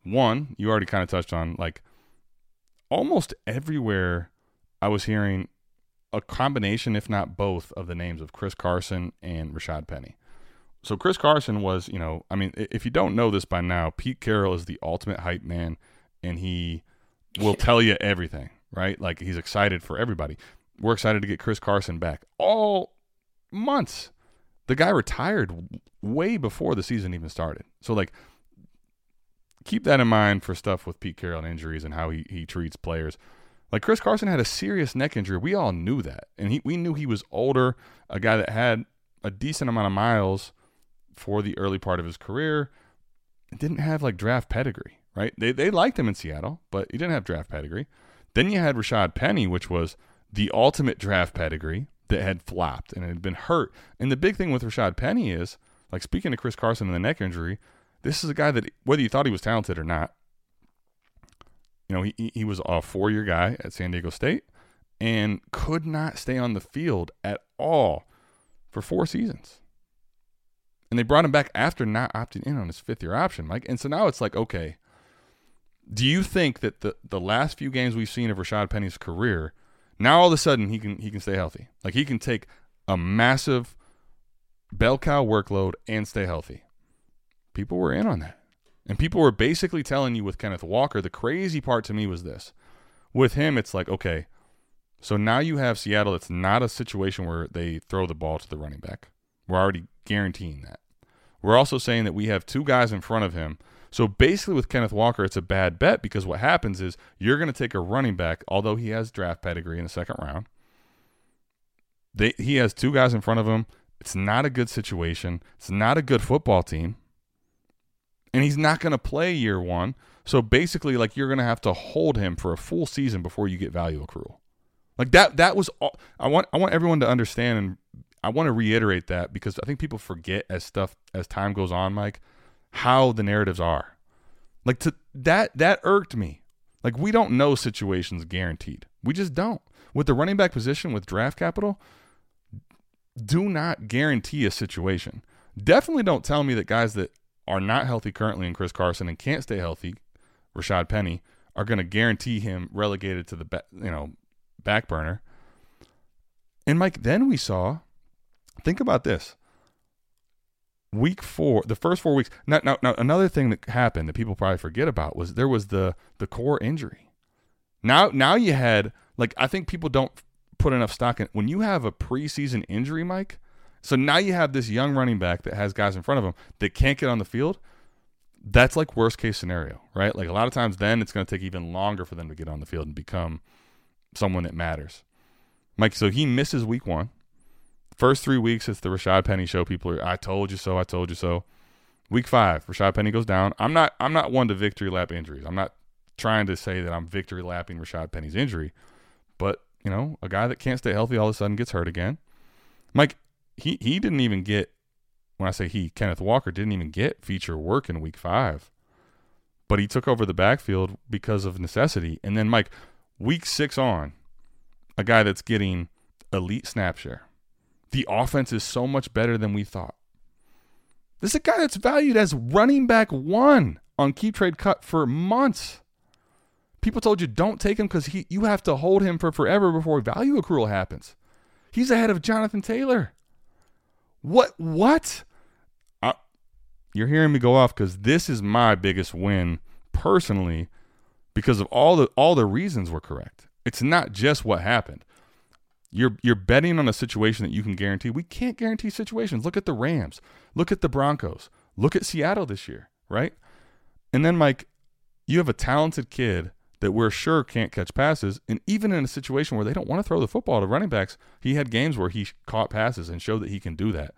one, you already kind of touched on, like almost everywhere I was hearing a combination, if not both, of the names of Chris Carson and Rashaad Penny so Chris Carson was, you know, I mean, if you don't know this by now, Pete Carroll is the ultimate hype man, and he will tell you everything, right? Like he's excited for everybody. We're excited to get Chris Carson back. All months, the guy retired way before the season even started. So like, keep that in mind for stuff with Pete Carroll and injuries and how he he treats players. Like Chris Carson had a serious neck injury. We all knew that, and he we knew he was older, a guy that had a decent amount of miles for the early part of his career. Didn't have like draft pedigree, right? They they liked him in Seattle, but he didn't have draft pedigree. Then you had Rashaad Penny, which was the ultimate draft pedigree that had flopped and had been hurt. And the big thing with Rashaad Penny is, like speaking to Chris Carson and the neck injury, this is a guy that whether you thought he was talented or not, you know, he he was a four year guy at San Diego State and could not stay on the field at all for four seasons. And they brought him back after not opting in on his fifth year option, Mike. And so now it's like, okay, do you think that the, the last few games we've seen of Rashaad Penny's career, now all of a sudden he can he can stay healthy? Like he can take a massive bell cow workload and stay healthy. People were in on that. And people were basically telling you with Kenneth Walker, the crazy part to me was this. With him, it's like, okay, so now you have Seattle. It's not a situation where they throw the ball to the running back. We're already guaranteeing that. We're also saying that we have two guys in front of him. So basically, with Kenneth Walker, it's a bad bet because what happens is you're going to take a running back, although he has draft pedigree in the second round. They, he has two guys in front of him. It's not a good situation. It's not a good football team. And he's not going to play year one. So basically, like you're going to have to hold him for a full season before you get value accrual. Like that that was all I want I want everyone to understand and I want to reiterate that because I think people forget as stuff as time goes on, Mike, how the narratives are. Like to that that irked me. Like we don't know situations guaranteed. We just don't. With the running back position with draft capital, do not guarantee a situation. Definitely don't tell me that guys that are not healthy currently in Chris Carson and can't stay healthy, Rashaad Penny, are going to guarantee him relegated to the you know back burner. And Mike, then we saw. Think about this. Week four, the first four weeks. Now, now, now, another thing that happened that people probably forget about was there was the the core injury. Now, now you had like I think people don't put enough stock in when you have a preseason injury, Mike. So now you have this young running back that has guys in front of him that can't get on the field. That's like worst case scenario, right? Like a lot of times, then it's going to take even longer for them to get on the field and become someone that matters. Mike, so he misses week one. First three weeks, it's the Rashaad Penny show. People are, I told you so, I told you so. Week five, Rashaad Penny goes down. I'm not, I'm not one to victory lap injuries. I'm not trying to say that I'm victory lapping Rashaad Penny's injury, but you know, a guy that can't stay healthy all of a sudden gets hurt again. Mike, he he didn't even get when I say he, Kenneth Walker didn't even get feature work in week five. But he took over the backfield because of necessity. And then Mike, week six on, a guy that's getting elite snap share. The offense is so much better than we thought. This is a guy that's valued as running back one on keep trade cut for months. People told you don't take him because he you have to hold him for forever before value accrual happens. He's ahead of Jonathan Taylor. What? What? Uh, you're hearing me go off because this is my biggest win personally, because of all the all the reasons were correct. It's not just what happened. You're you're betting on a situation that you can guarantee. We can't guarantee situations. Look at the Rams. Look at the Broncos. Look at Seattle this year, right? And then Mike, you have a talented kid that we're sure can't catch passes. And even in a situation where they don't want to throw the football to running backs, he had games where he caught passes and showed that he can do that.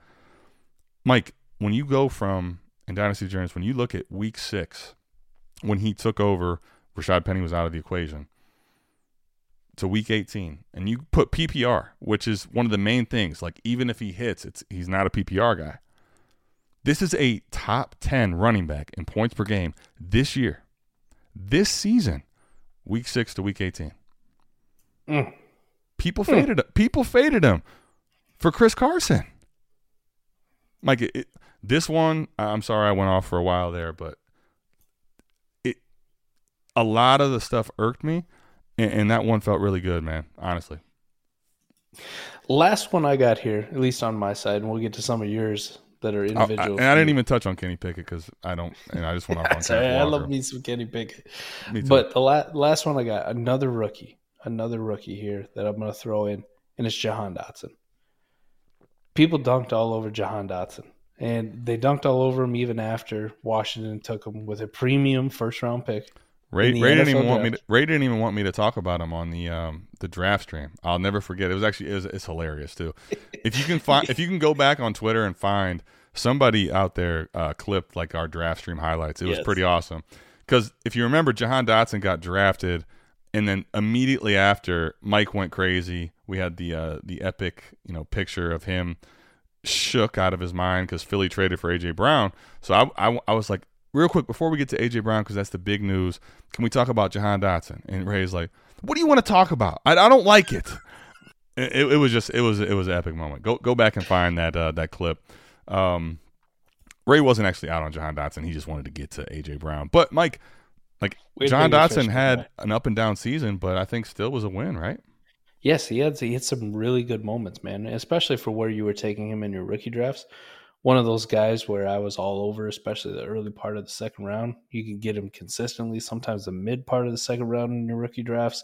Mike, when you go from in Dynasty Journeys, when you look at week six, when he took over, Rashaad Penny was out of the equation to week 18 and you put PPR, which is one of the main things, like even if he hits, it's he's not a PPR guy. This is a top 10 running back in points per game this year. This season, week 6 to week 18. Mm. People faded mm. people faded him for Chris Carson. Mike, it, it, this one, I'm sorry I went off for a while there, but it a lot of the stuff irked me and, and that one felt really good, man. Honestly. Last one I got here, at least on my side, and we'll get to some of yours that are individual. I, and I didn't even touch on Kenny Pickett because I don't, and I just went off on Sorry, I love me some Kenny Pickett. But the la- last one I got, another rookie, another rookie here that I'm going to throw in, and it's Jahan Dotson. People dunked all over Jahan Dotson, and they dunked all over him even after Washington took him with a premium first round pick. Ray, Ray didn't even draft. want me. To, Ray didn't even want me to talk about him on the um, the draft stream. I'll never forget. It was actually it was, it's hilarious too. If you can find, if you can go back on Twitter and find somebody out there uh, clipped like our draft stream highlights, it was pretty awesome. Because if you remember, Jahan Dotson got drafted, and then immediately after, Mike went crazy. We had the uh, the epic you know picture of him shook out of his mind because Philly traded for AJ Brown. So I, I, I was like, real quick before we get to AJ Brown because that's the big news. Can we talk about Jahan Dotson? And Ray's like, "What do you want to talk about? I, I don't like it. it. it." was just it was it was an epic moment. Go go back and find that uh, that clip. Um, Ray wasn't actually out on Jahan Dotson. He just wanted to get to AJ Brown. But Mike, like Jahan Dotson had an up and down season, but I think still was a win, right? Yes, he had he had some really good moments, man. Especially for where you were taking him in your rookie drafts one of those guys where I was all over, especially the early part of the second round. You can get him consistently, sometimes the mid part of the second round in your rookie drafts.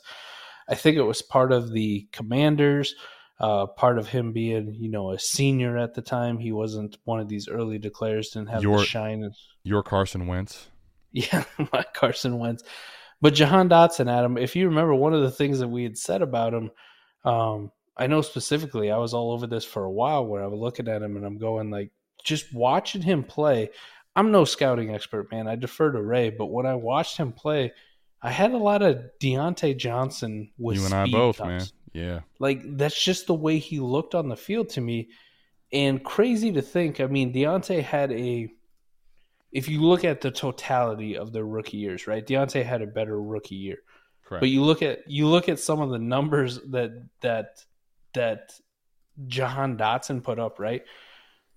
I think it was part of the commanders, uh, part of him being, you know, a senior at the time. He wasn't one of these early declares, didn't have your, the shine. Your Carson Wentz. Yeah, my Carson Wentz. But Jahan Dotson, Adam, if you remember, one of the things that we had said about him, um, I know specifically, I was all over this for a while where I was looking at him and I'm going like, just watching him play, I'm no scouting expert, man. I defer to Ray, but when I watched him play, I had a lot of Diontae Johnson with you and I both, man. Yeah. Like that's just the way he looked on the field to me. And crazy to think, I mean, Diontae had a if you look at the totality of their rookie years, right? Diontae had a better rookie year. Correct. But you look at you look at some of the numbers that that that Jahan Dotson put up, right?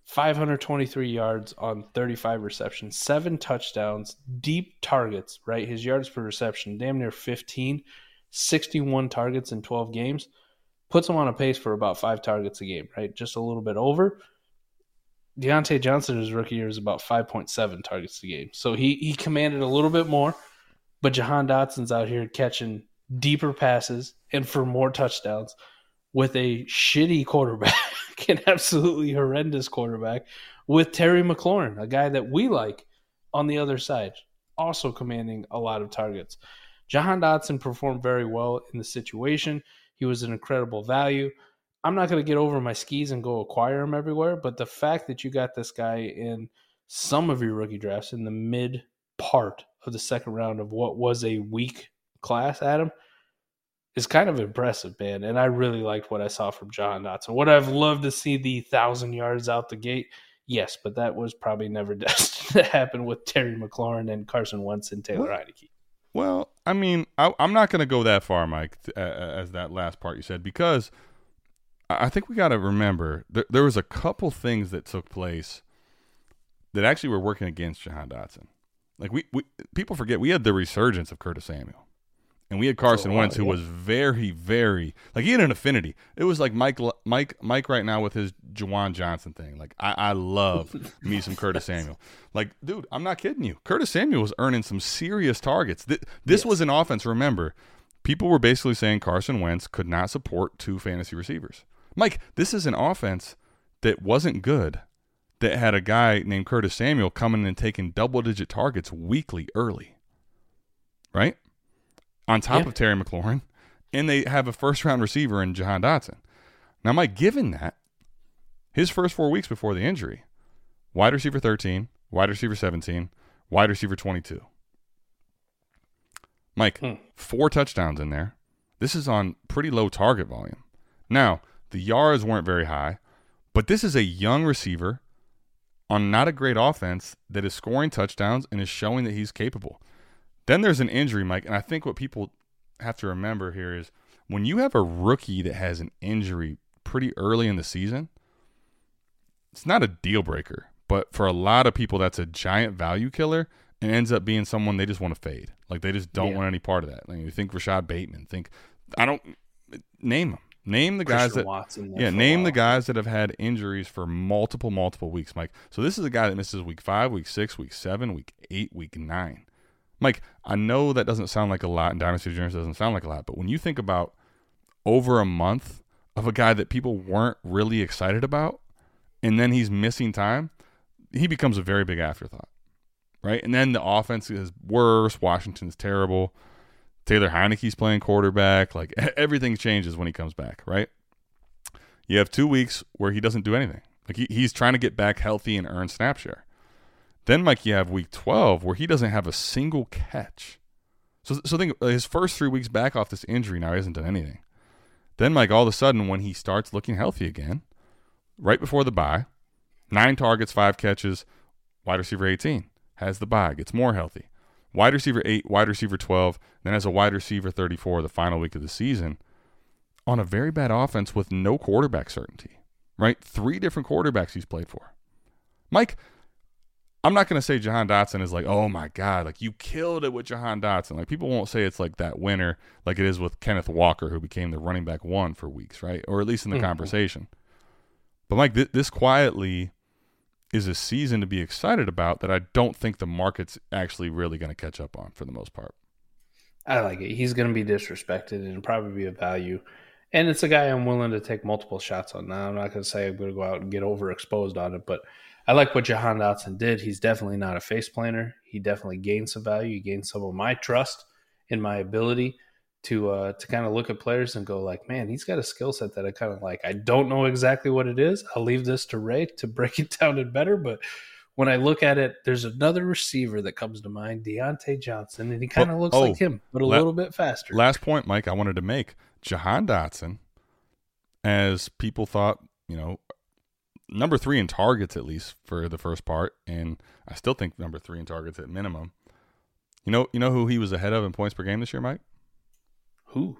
523 yards on 35 receptions, seven touchdowns, deep targets, right? His yards per reception, damn near 15, 61 targets in 12 games. Puts him on a pace for about five targets a game, right? Just a little bit over. Diontae Johnson, his rookie year, is about 5.7 targets a game. So he, he commanded a little bit more, but Jahan Dotson's out here catching deeper passes and for more touchdowns with a shitty quarterback, an absolutely horrendous quarterback, with Terry McLaurin, a guy that we like on the other side, also commanding a lot of targets. Jahan Dotson performed very well in the situation. He was an incredible value. I'm not going to get over my skis and go acquire him everywhere, but the fact that you got this guy in some of your rookie drafts in the mid part of the second round of what was a weak class, Adam, is kind of impressive, man. And I really liked what I saw from Jahan Dotson. Would I've loved to see the thousand yards out the gate? Yes, but that was probably never destined to happen with Terry McLaurin and Carson Wentz and Taylor Heinicke. Well, I mean, I, am not going to go that far, Mike, uh, as that last part you said, because I think we got to remember there, there was a couple things that took place that actually were working against Jahan Dotson. Like we, we people forget we had the resurgence of Curtis Samuel. And we had Carson while, uh, Wentz, who yeah. was very, very like he had an affinity. It was like Mike, Mike, Mike right now with his Juwan Johnson thing. Like I, I love me some Curtis Samuel. Like, dude, I'm not kidding you. Curtis Samuel was earning some serious targets. Th- this Yes. was an offense. Remember, people were basically saying Carson Wentz could not support two fantasy receivers. Mike, this is an offense that wasn't good. That had a guy named Curtis Samuel coming and taking double digit targets weekly early. Right? On top Yeah. of Terry McLaurin, and they have a first round receiver in Jahan Dotson. Now, Mike, given that, his first four weeks before the injury, wide receiver 13, wide receiver 17, wide receiver 22. Mike, Hmm. four touchdowns in there. This is on pretty low target volume. Now, the yards weren't very high, but this is a young receiver on not a great offense that is scoring touchdowns and is showing that he's capable. Then there's an injury, Mike, and I think what people have to remember here is when you have a rookie that has an injury pretty early in the season, it's not a deal breaker, but for a lot of people, that's a giant value killer and ends up being someone they just want to fade. Like they just don't Yeah. want any part of that. Like you think Rashod Bateman, think I don't name them. Name the guys Christian that Watson yeah, name the guys that have had injuries for multiple, multiple weeks, Mike. So this is a guy that misses week five, week six, week seven, week eight, week nine. Mike, I know that doesn't sound like a lot, and Dynasty Juniors doesn't sound like a lot, but when you think about over a month of a guy that people weren't really excited about, and then he's missing time, he becomes a very big afterthought, right? And then the offense is worse. Washington's terrible. Taylor Heinicke's playing quarterback. Like everything changes when he comes back, right? You have two weeks where he doesn't do anything. Like he, he's trying to get back healthy and earn snap share. Then, Mike, you have week 12 where he doesn't have a single catch. So, so think uh, his first three weeks back off this injury now he hasn't done anything. Then, Mike, all of a sudden when he starts looking healthy again, right before the bye, nine targets, five catches, wide receiver 18 has the bye, gets more healthy. Wide receiver 8, wide receiver 12, then has a wide receiver 34 the final week of the season on a very bad offense with no quarterback certainty, right? Three different quarterbacks he's played for. Mike, I'm not going to say Jahan Dotson is like, oh my God, like you killed it with Jahan Dotson. Like people won't say it's like that winner, like it is with Kenneth Walker, who became the running back one for weeks, right? Or at least in the Mhm. conversation. But Mike, th- this quietly is a season to be excited about that I don't think the market's actually really going to catch up on for the most part. I like it. He's going to be disrespected and probably be a value. And it's a guy I'm willing to take multiple shots on. Now, I'm not going to say I'm going to go out and get overexposed on it, but I like what Jahan Dotson did. He's definitely not a face planner. He definitely gained some value. He gained some of my trust in my ability to uh, to kind of look at players and go like, man, he's got a skill set that I kind of like. I don't know exactly what it is. I'll leave this to Ray to break it down and better, but when I look at it, there's another receiver that comes to mind, Diontae Johnson, and he kind of looks oh, like him, but a la- little bit faster. Last point, Mike, I wanted to make Jahan Dotson as people thought, you know, number three in targets at least for the first part, and I still think number three in targets at minimum. You know, you know who he was ahead of in points per game this year, Mike? Who?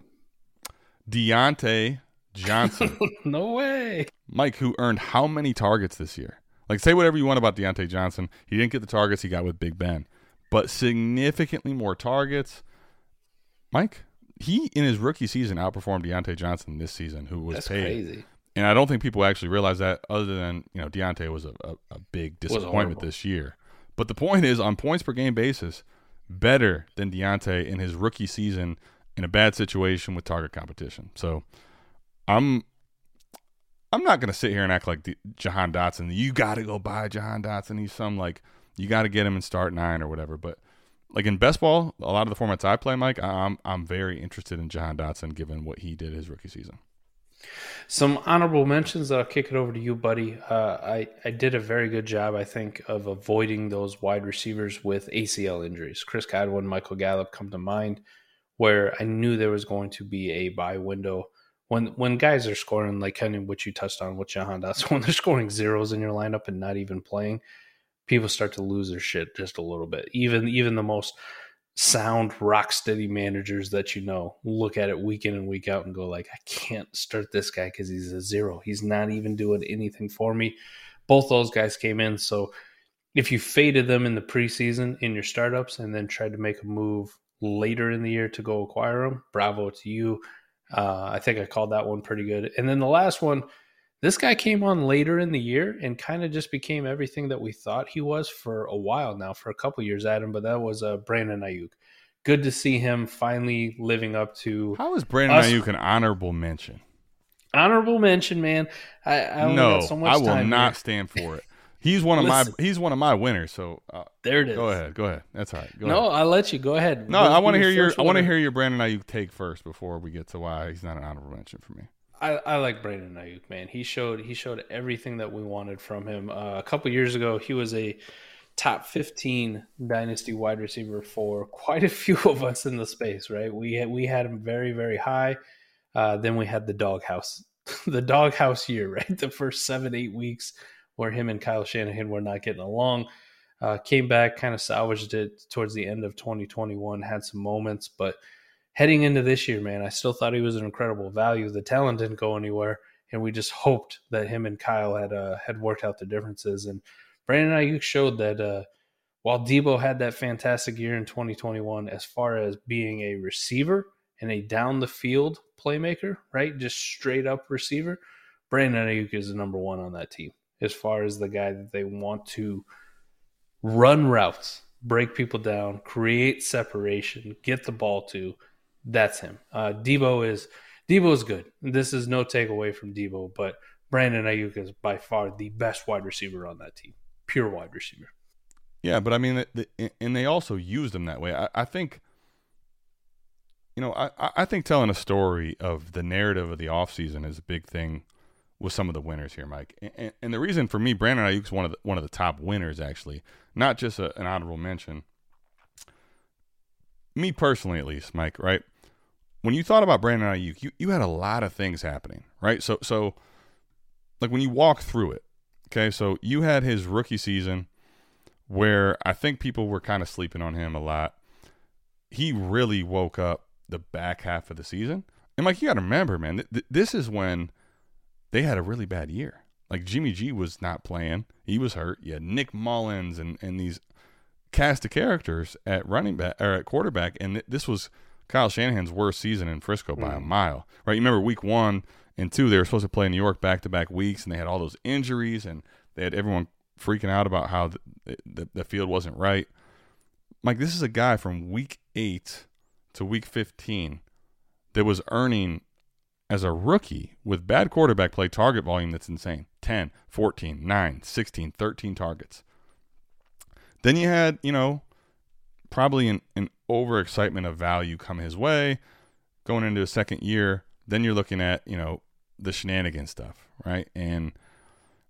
Diontae Johnson. no way. Mike, who earned how many targets this year? Like, say whatever you want about Diontae Johnson. He didn't get the targets he got with Big Ben, but significantly more targets. Mike, he in his rookie season outperformed Diontae Johnson this season, who was That's paid. crazy. And I don't think people actually realize that, other than you know Diontae was a, a, a big disappointment this year. But the point is, on points per game basis, better than Diontae in his rookie season in a bad situation with target competition. So I'm I'm not going to sit here and act like the, Jahan Dotson. You got to go buy Jahan Dotson. He's some like you got to get him and start nine or whatever. But like in best ball, a lot of the formats I play, Mike, I'm I'm very interested in Jahan Dotson given what he did his rookie season. Some honorable mentions. I'll kick it over to you, buddy. Uh, I I did a very good job, I think, of avoiding those wide receivers with ACL injuries. Chris Godwin, Michael Gallup come to mind, where I knew there was going to be a buy window when when guys are scoring like kind of what you touched on with Jahan Dotson, when they're scoring zeros in your lineup and not even playing, people start to lose their shit just a little bit. Even even the most sound rock steady managers that you know look at it week in and week out and go like i can't start this guy because he's a zero. He's not even doing anything for me. Both those guys came in. So if you faded them in the preseason in your startups and then tried to make a move later in the year to go acquire them bravo to you. Uh, i think i called that one pretty good. And then the last one this guy came on later in the year and kind of just became everything that we thought he was for a while now, for a couple years, Adam. But that was uh, Brandon Aiyuk. Good to see him finally living up to. How is Brandon us. Aiyuk an honorable mention? Honorable mention, man. I, I no, got so much I will not here. stand for it. He's one of Listen. my he's one of my winners. So uh, There it is. go ahead, go ahead. That's all right. Go no, ahead. I'll let you go ahead. no, Let's I want to hear your first I want to hear your Brandon Aiyuk take first before we get to why he's not an honorable mention for me. I, I like Brandon Aiyuk, man. He showed he showed everything that we wanted from him. Uh, a couple years ago, he was a top fifteen dynasty wide receiver for quite a few of us in the space. Right? We had, we had him very very high. Uh, then we had the doghouse, the doghouse year. Right, the first seven eight weeks where him and Kyle Shanahan were not getting along. Uh, came back, kind of salvaged it towards the end of 2021. Had some moments, but heading into this year, man, I still thought he was an incredible value. The talent didn't go anywhere, and we just hoped that him and Kyle had uh, had worked out the differences. And Brandon Aiyuk showed that uh, while Debo had that fantastic year in 2021, as far as being a receiver and a down the field playmaker, right, just straight up receiver, Brandon Aiyuk is the number one on that team as far as the guy that they want to run routes, break people down, create separation, get the ball to. That's him. Uh, Debo is Debo is good. This is no takeaway from Debo, but Brandon Aiyuk is by far the best wide receiver on that team, pure wide receiver. Yeah, but I mean, the, the, and they also used him that way. I, I think, you know, I, I think telling a story of the narrative of the offseason is a big thing with some of the winners here, Mike. And, and the reason for me, Brandon Aiyuk's one of the, one of the top winners, actually, not just a, an honorable mention. Me personally, at least, Mike. Right when you thought about Brandon Aiyuk, you, you had a lot of things happening, right? So so like when you walk through it, okay, so you had his rookie season where I think people were kind of sleeping on him a lot. He really woke up the back half of the season. And like you got to remember, man, th- th- this is when they had a really bad year. Like Jimmy G was not playing; he was hurt. You had Nick Mullens and and these cast of characters at running back or at quarterback, and th- this was Kyle Shanahan's worst season in Frisco by a mm. mile. Right? You remember week one and two, they were supposed to play in New York back to back weeks, and they had all those injuries, and they had everyone freaking out about how the, the, the field wasn't right. Mike, this is a guy from week eight to week 15 that was earning as a rookie with bad quarterback play target volume that's insane 10, 14, 9, 16, 13 targets. Then you had, you know, probably an, an overexcitement of value come his way going into a second year. Then you're looking at, you know, the shenanigan stuff, right? And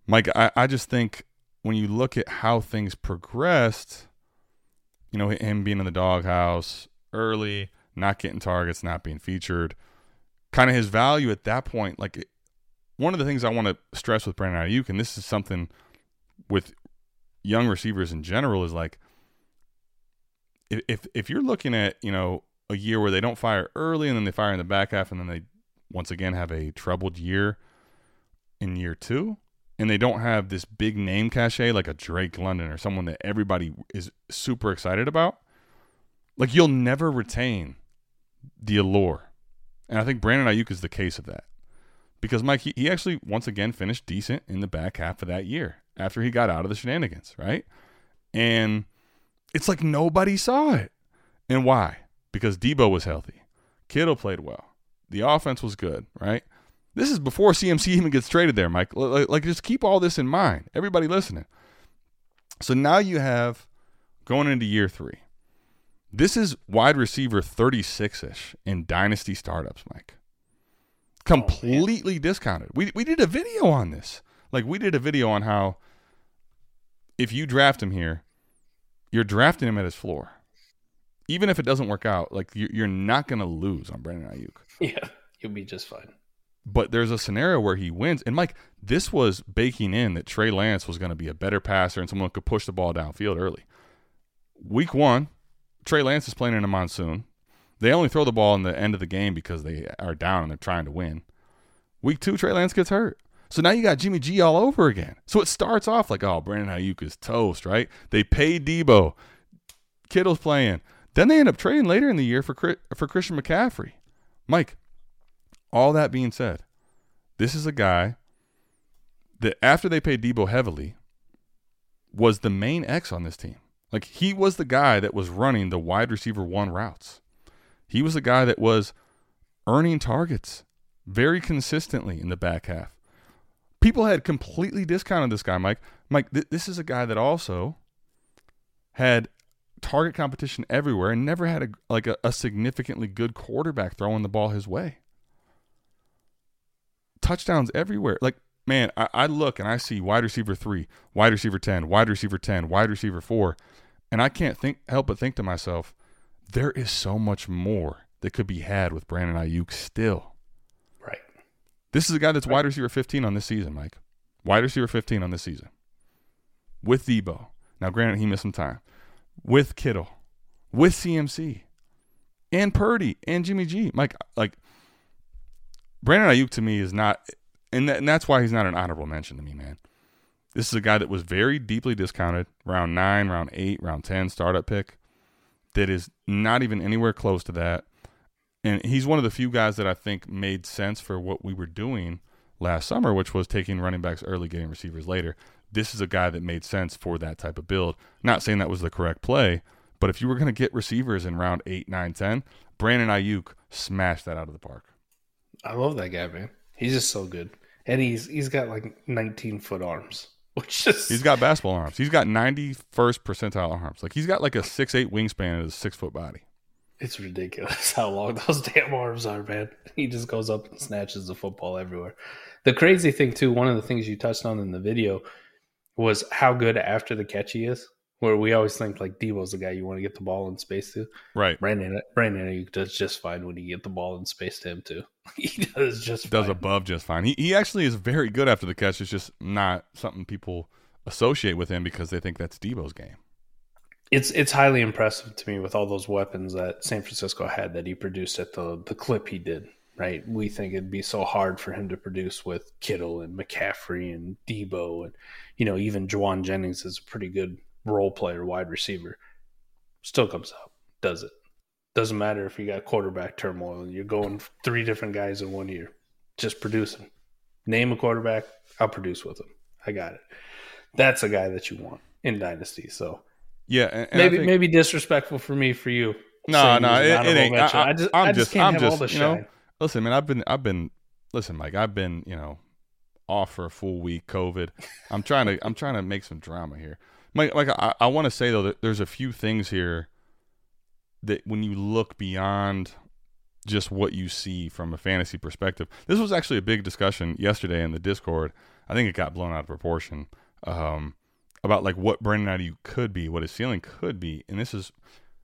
Mike, I, I just think when you look at how things progressed, you know, him being in the doghouse early, not getting targets, not being featured, kind of his value at that point, like one of the things I want to stress with Brandon Aiyuk, and this is something with young receivers in general, is like if if, you're looking at you know a year where they don't fire early and then they fire in the back half and then they once again have a troubled year in year two and they don't have this big name cachet like a Drake London or someone that everybody is super excited about, like you'll never retain the allure. And I think Brandon Aiyuk is the case of that. Because Mike, he, he actually once again finished decent in the back half of that year after he got out of the shenanigans, right? And it's like nobody saw it. And why? Because Debo was healthy. Kittle played well. The offense was good, right? This is before CMC even gets traded there, Mike. Like, just keep all this in mind. Everybody listening. So now you have going into year three. This is wide receiver 36 ish in dynasty startups, Mike. Oh, Completely oh, discounted. We, we did a video on this. Like, we did a video on how if you draft him here, you're drafting him at his floor. Even if it doesn't work out, like you're not going to lose on Brandon Aiyuk. Yeah, you'll be just fine. But there's a scenario where he wins. And Mike, this was baking in that Trey Lance was going to be a better passer and someone could push the ball downfield early. Week one, Trey Lance is playing in a monsoon. They only throw the ball in the end of the game because they are down and they're trying to win. Week two, Trey Lance gets hurt. So now you got Jimmy G all over again. So it starts off like, oh, Brandon Aiyuk is toast, right? They pay Debo. Kittle's playing. Then they end up trading later in the year for for Christian McCaffrey. Mike, all that being said, this is a guy that after they paid Debo heavily was the main X on this team. Like he was the guy that was running the wide receiver one routes. He was the guy that was earning targets very consistently in the back half. People had completely discounted this guy, Mike. Mike, th- this is a guy that also had target competition everywhere and never had a like a, a significantly good quarterback throwing the ball his way touchdowns everywhere. Like, man, I, I look and I see wide receiver three, wide receiver 10, wide receiver 10, wide receiver four. And I can't think help but think to myself, there is so much more that could be had with Brandon Aiyuk still. This is a guy that's wide receiver 15 on this season, Mike. Wide receiver 15 on this season. With Debo. Now, granted, he missed some time. With Kittle. With CMC. And Purdy. And Jimmy G. Mike, like, Brandon Aiyuk to me is not, and, that, and that's why he's not an honorable mention to me, man. This is a guy that was very deeply discounted, round nine, round eight, round 10 startup pick, that is not even anywhere close to that. And he's one of the few guys that I think made sense for what we were doing last summer, which was taking running backs early, getting receivers later. This is a guy that made sense for that type of build. Not saying that was the correct play, but if you were going to get receivers in round 8, 9, 10, Brandon Aiyuk smashed that out of the park. I love that guy, man. He's just so good, and he's he's got like 19 foot arms, which is he's got basketball arms. He's got 91st percentile arms. Like he's got like a six eight wingspan and a six foot body. It's ridiculous how long those damn arms are, man. He just goes up and snatches the football everywhere. The crazy thing too, one of the things you touched on in the video was how good after the catch he is where we always think like Debo's the guy you want to get the ball in space to. Right. Brandon Brandon Aiyuk does just fine when you get the ball in space to him too. he does just does fine. above just fine. He he actually is very good after the catch. It's just not something people associate with him because they think that's Debo's game. It's it's highly impressive to me with all those weapons that San Francisco had that he produced at the the clip he did. Right, we think it'd be so hard for him to produce with Kittle and McCaffrey and Debo and you know even Jauan Jennings is a pretty good role player, wide receiver, still comes out, does it. Doesn't matter if you got quarterback turmoil you're going three different guys in one year, just producing. Name a quarterback, I'll produce with him. I got it. That's a guy that you want in Dynasty. So yeah, maybe think, maybe disrespectful for me for you. No, no, it, it ain't. I, I, just, I'm I just, I'm just, you know. Listen, man, I've been, I've been, listen, Mike, I've been, you know, off for a full week, COVID. I'm trying to, I'm trying to make some drama here. Mike, like I, I want to say though that there's a few things here that when you look beyond just what you see from a fantasy perspective, this was actually a big discussion yesterday in the Discord. I think it got blown out of proportion um, about like what Brandon Aiyuk could be, what his ceiling could be, and this is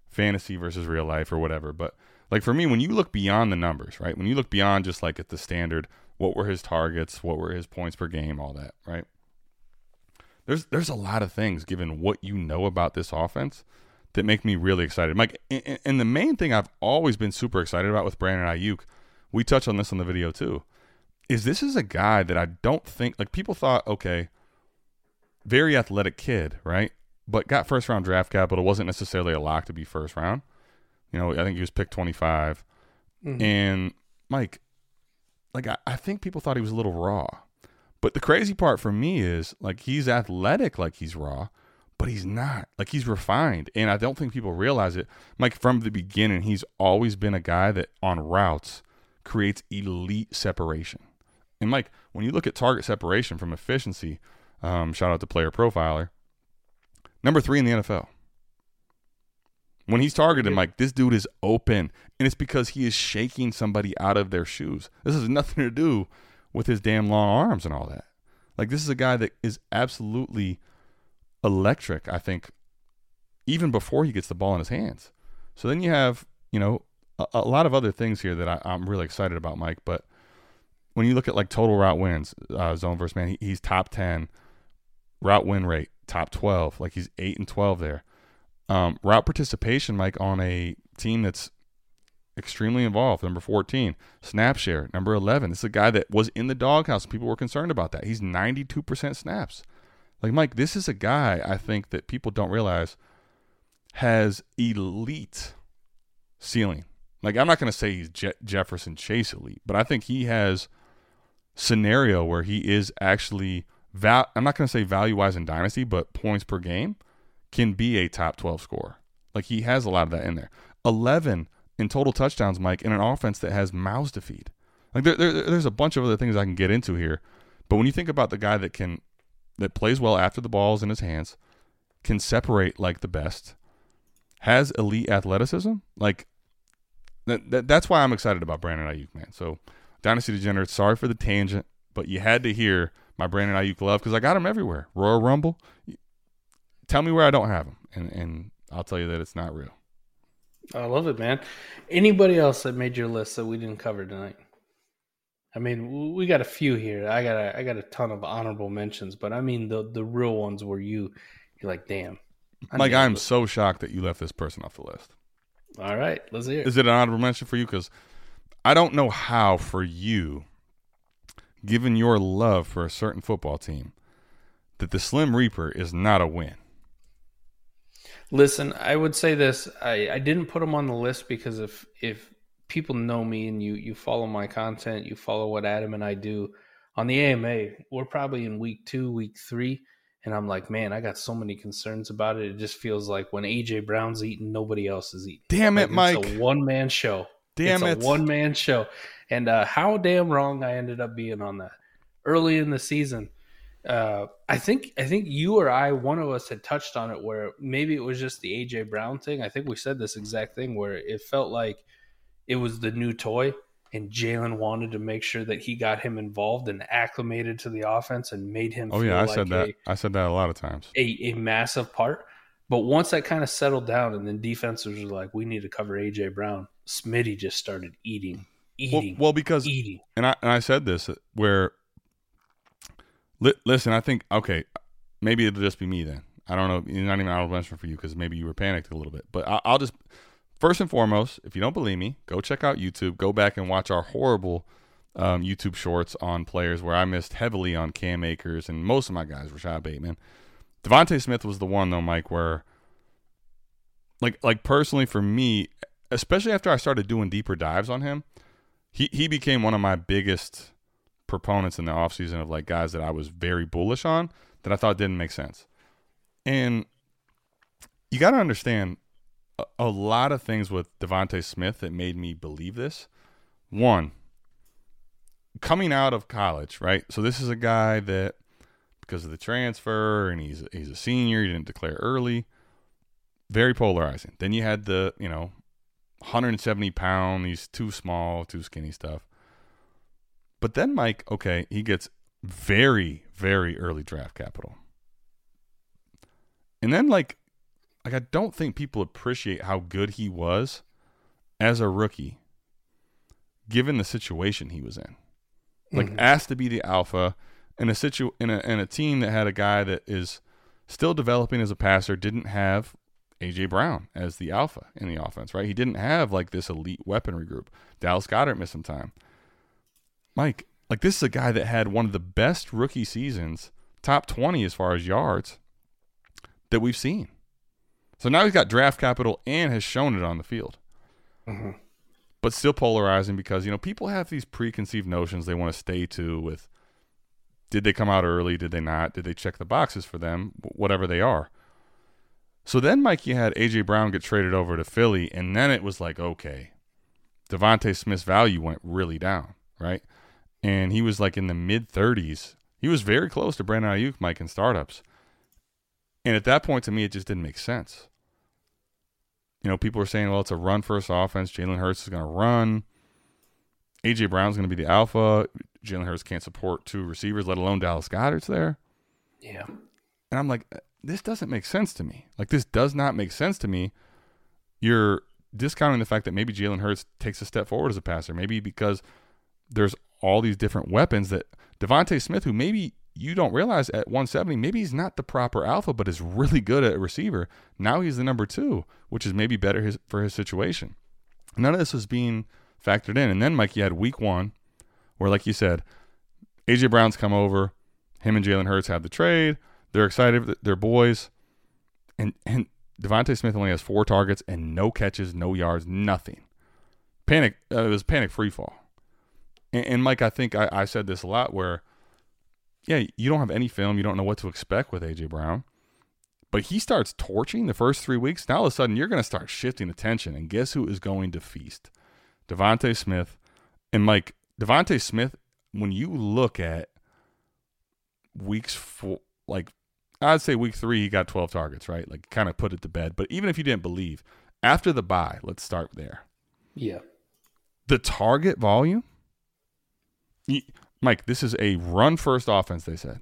fantasy versus real life or whatever. But like for me, when you look beyond the numbers, right? When you look beyond just like at the standard What were his targets? What were his points per game? All that, right? There's there's a lot of things given what you know about this offense that make me really excited. Mike, and, and the main thing I've always been super excited about with Brandon Aiyuk, we touch on this on the video too, is this is a guy that I don't think like people thought, okay, very athletic kid, right? But got first round draft capital, wasn't necessarily a lock to be first round. You know, I think he was picked 25. Mhm. And Mike, like I, I think people thought he was a little raw. But the crazy part for me is like he's athletic like he's raw, but he's not. Like he's refined. And I don't think people realize it. Mike, from the beginning, he's always been a guy that on routes creates elite separation. And Mike, when you look at target separation from efficiency, um, shout out to Player Profiler, number three in the NFL. When he's targeted, Mike, this dude is open, and it's because he is shaking somebody out of their shoes. This has nothing to do with his damn long arms and all that. Like this is a guy that is absolutely electric. I think even before he gets the ball in his hands. So then you have you know a, a lot of other things here that I, I'm really excited about, Mike. But when you look at like total route wins, uh, zone versus man, he, he's top ten route win rate, top twelve. Like he's eight and twelve there. Um, route participation, Mike, on a team that's extremely involved. Number 14, snap share. Number 11, this is a guy that was in the doghouse. People were concerned about that. He's 92% snaps. Like, Mike, this is a guy I think that people don't realize has elite ceiling. Like, I'm not going to say he's Je- Jefferson Chase elite, but I think he has scenario where he is actually, val- I'm not going to say value wise in dynasty, but points per game can be a top 12 scorer. Like, he has a lot of that in there. 11 in total touchdowns, Mike, in an offense that has mouths to feed. Like there, there, there's a bunch of other things I can get into here, but when you think about the guy that can that plays well after the ball's in his hands, can separate like the best, has elite athleticism, like that, that that's why I'm excited about Brandon Aiyuk, man. So Dynasty Degenerates, sorry for the tangent, but you had to hear my Brandon Aiyuk love because I got him everywhere. Royal Rumble, tell me where I don't have him, and and I'll tell you that it's not real. I love it, man. Anybody else that made your list that we didn't cover tonight? I mean, we got a few here. I got a, I got a ton of honorable mentions, but I mean the the real ones where you you're like, damn. I nailed I'm so shocked that you left this person off the list. All right, let's hear. it. Is it an honorable mention for you? Because I don't know how for you, given your love for a certain football team, that the Slim Reaper is not a win. Listen, I would say this. I, I didn't put him on the list because if if people know me and you you follow my content, you follow what Adam and I do on the AMA, we're probably in week two, week three, and I'm like, man, I got so many concerns about it. It just feels like when AJ Brown's eating, nobody else is eating. Damn it, Like, Mike. It's a one man show. Damn it's it. one man show. And uh, how damn wrong I ended up being on that early in the season. Uh, I think I think you or I, one of us had touched on it where maybe it was just the AJ Brown thing. I think we said this exact thing where it felt like it was the new toy, and Jalen wanted to make sure that he got him involved and acclimated to the offense and made him. Oh feel yeah, I like said that. a- I said that a lot of times. a, a massive part. But once that kind of settled down, and then defenses were like, "We need to cover AJ Brown," Smitty just started eating, eating, well, because eating. and I and I said this uh, where. Li- listen, I think okay, maybe it'll just be me then. I don't know. Not even honorable mention for you because maybe you were panicked a little bit. But I, I'll just first and foremost, if you don't believe me, go check out YouTube. Go back and watch our horrible um, YouTube shorts on players where I missed heavily on Cam Akers and most of my guys, Rashod Bateman. DeVonta Smith was the one though, Mike, where like like personally for me, especially after I started doing deeper dives on him, he he became one of my biggest proponents in the offseason of like guys that I was very bullish on that I thought didn't make sense. And you got to understand a, a lot of things with DeVonta Smith that made me believe this. One, coming out of college, right? So this is a guy that because of the transfer and he's he's a senior, he didn't declare early. Very polarizing. Then you had the, you know, 170 pound, he's too small, too skinny stuff. But then Mike, okay, he gets very, very early draft capital. And then like like I don't think people appreciate how good he was as a rookie given the situation he was in. like mm-hmm. asked to be the alpha in a situ in a in a team that had a guy that is still developing as a passer, didn't have AJ Brown as the alpha in the offense, right? He didn't have like this elite weaponry group. Dallas Goedert missed some time. Mike, like this is a guy that had one of the best rookie seasons, top 20 as far as yards that we've seen. So now he's got draft capital and has shown it on the field. Mm-hmm. But still polarizing because, you know, people have these preconceived notions they want to stay to with did they come out early? Did they not? Did they check the boxes for them? Whatever they are. So then, Mikey had AJ Brown get traded over to Philly, and then it was like, okay, DeVonta Smith's value went really down, right? And he was like in the mid 30s. He was very close to Brandon Aiyuk, Mike, in startups. And at that point, to me, it just didn't make sense. You know, people were saying, well, it's a run first offense. Jalen Hurts is going to run. AJ Brown's going to be the alpha. Jalen Hurts can't support two receivers, let alone Dallas Goedert's there. Yeah. And I'm like, this doesn't make sense to me. Like, this does not make sense to me. You're discounting the fact that maybe Jalen Hurts takes a step forward as a passer. Maybe because there's all these different weapons that DeVonta Smith, who maybe you don't realize at 170, maybe he's not the proper alpha, but is really good at receiver. Now he's the number two, which is maybe better his, for his situation. None of this was being factored in. And then, Mike, you had week one, where, like you said, AJ Brown's come over. Him and Jalen Hurts have the trade. They're excited. They're boys. And and DeVonta Smith only has four targets and no catches, no yards, nothing. Panic. Uh, it was panic free fall. And, and Mike, I think I, I said this a lot where, yeah, you don't have any film. You don't know what to expect with AJ Brown. But he starts torching the first three weeks. Now all of a sudden you're going to start shifting attention. And guess who is going to feast? DeVonta Smith. And Mike, DeVonta Smith, when you look at weeks four, like I'd say week three, he got 12 targets, right? Like kind of put it to bed. But even if you didn't believe, after the bye, let's start there. Yeah. The target volume, Mike, this is a run first offense, they said.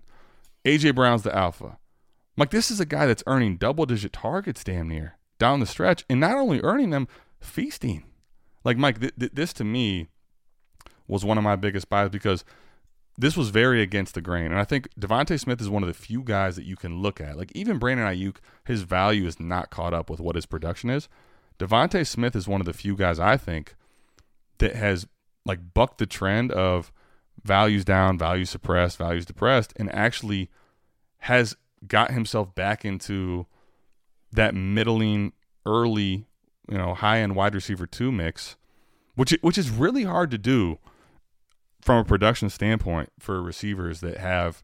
AJ Brown's the alpha. Mike, this is a guy that's earning double digit targets damn near down the stretch, and not only earning them, feasting. Like, Mike, th- th- this to me was one of my biggest buys because this was very against the grain. And I think DeVonta Smith is one of the few guys that you can look at. Like, even Brandon Aiyuk, his value is not caught up with what his production is. DeVonta Smith is one of the few guys I think that has like bucked the trend of values down, values suppressed, values depressed, and actually has got himself back into that middling, early, you know, high end wide receiver two mix, which which is really hard to do from a production standpoint for receivers that have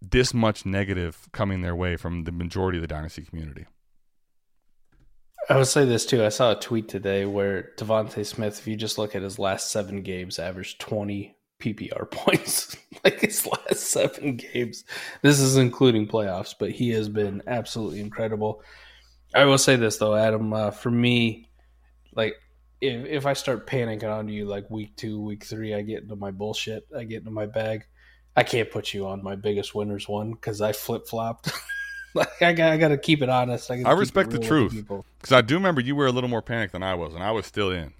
this much negative coming their way from the majority of the dynasty community. I would say this too. I saw a tweet today where DeVonta Smith, if you just look at his last seven games, averaged 20 PPR points. like his last seven games. This is including playoffs, but he has been absolutely incredible. I will say this though, Adam. Uh, for me, like if if I start panicking on you like week two, week three, I get into my bullshit. I get into my bag. I can't put you on my biggest winners one because I flip flopped. like I got, I got to keep it honest. I, I respect the truth because I do remember you were a little more panicked than I was, and I was still in.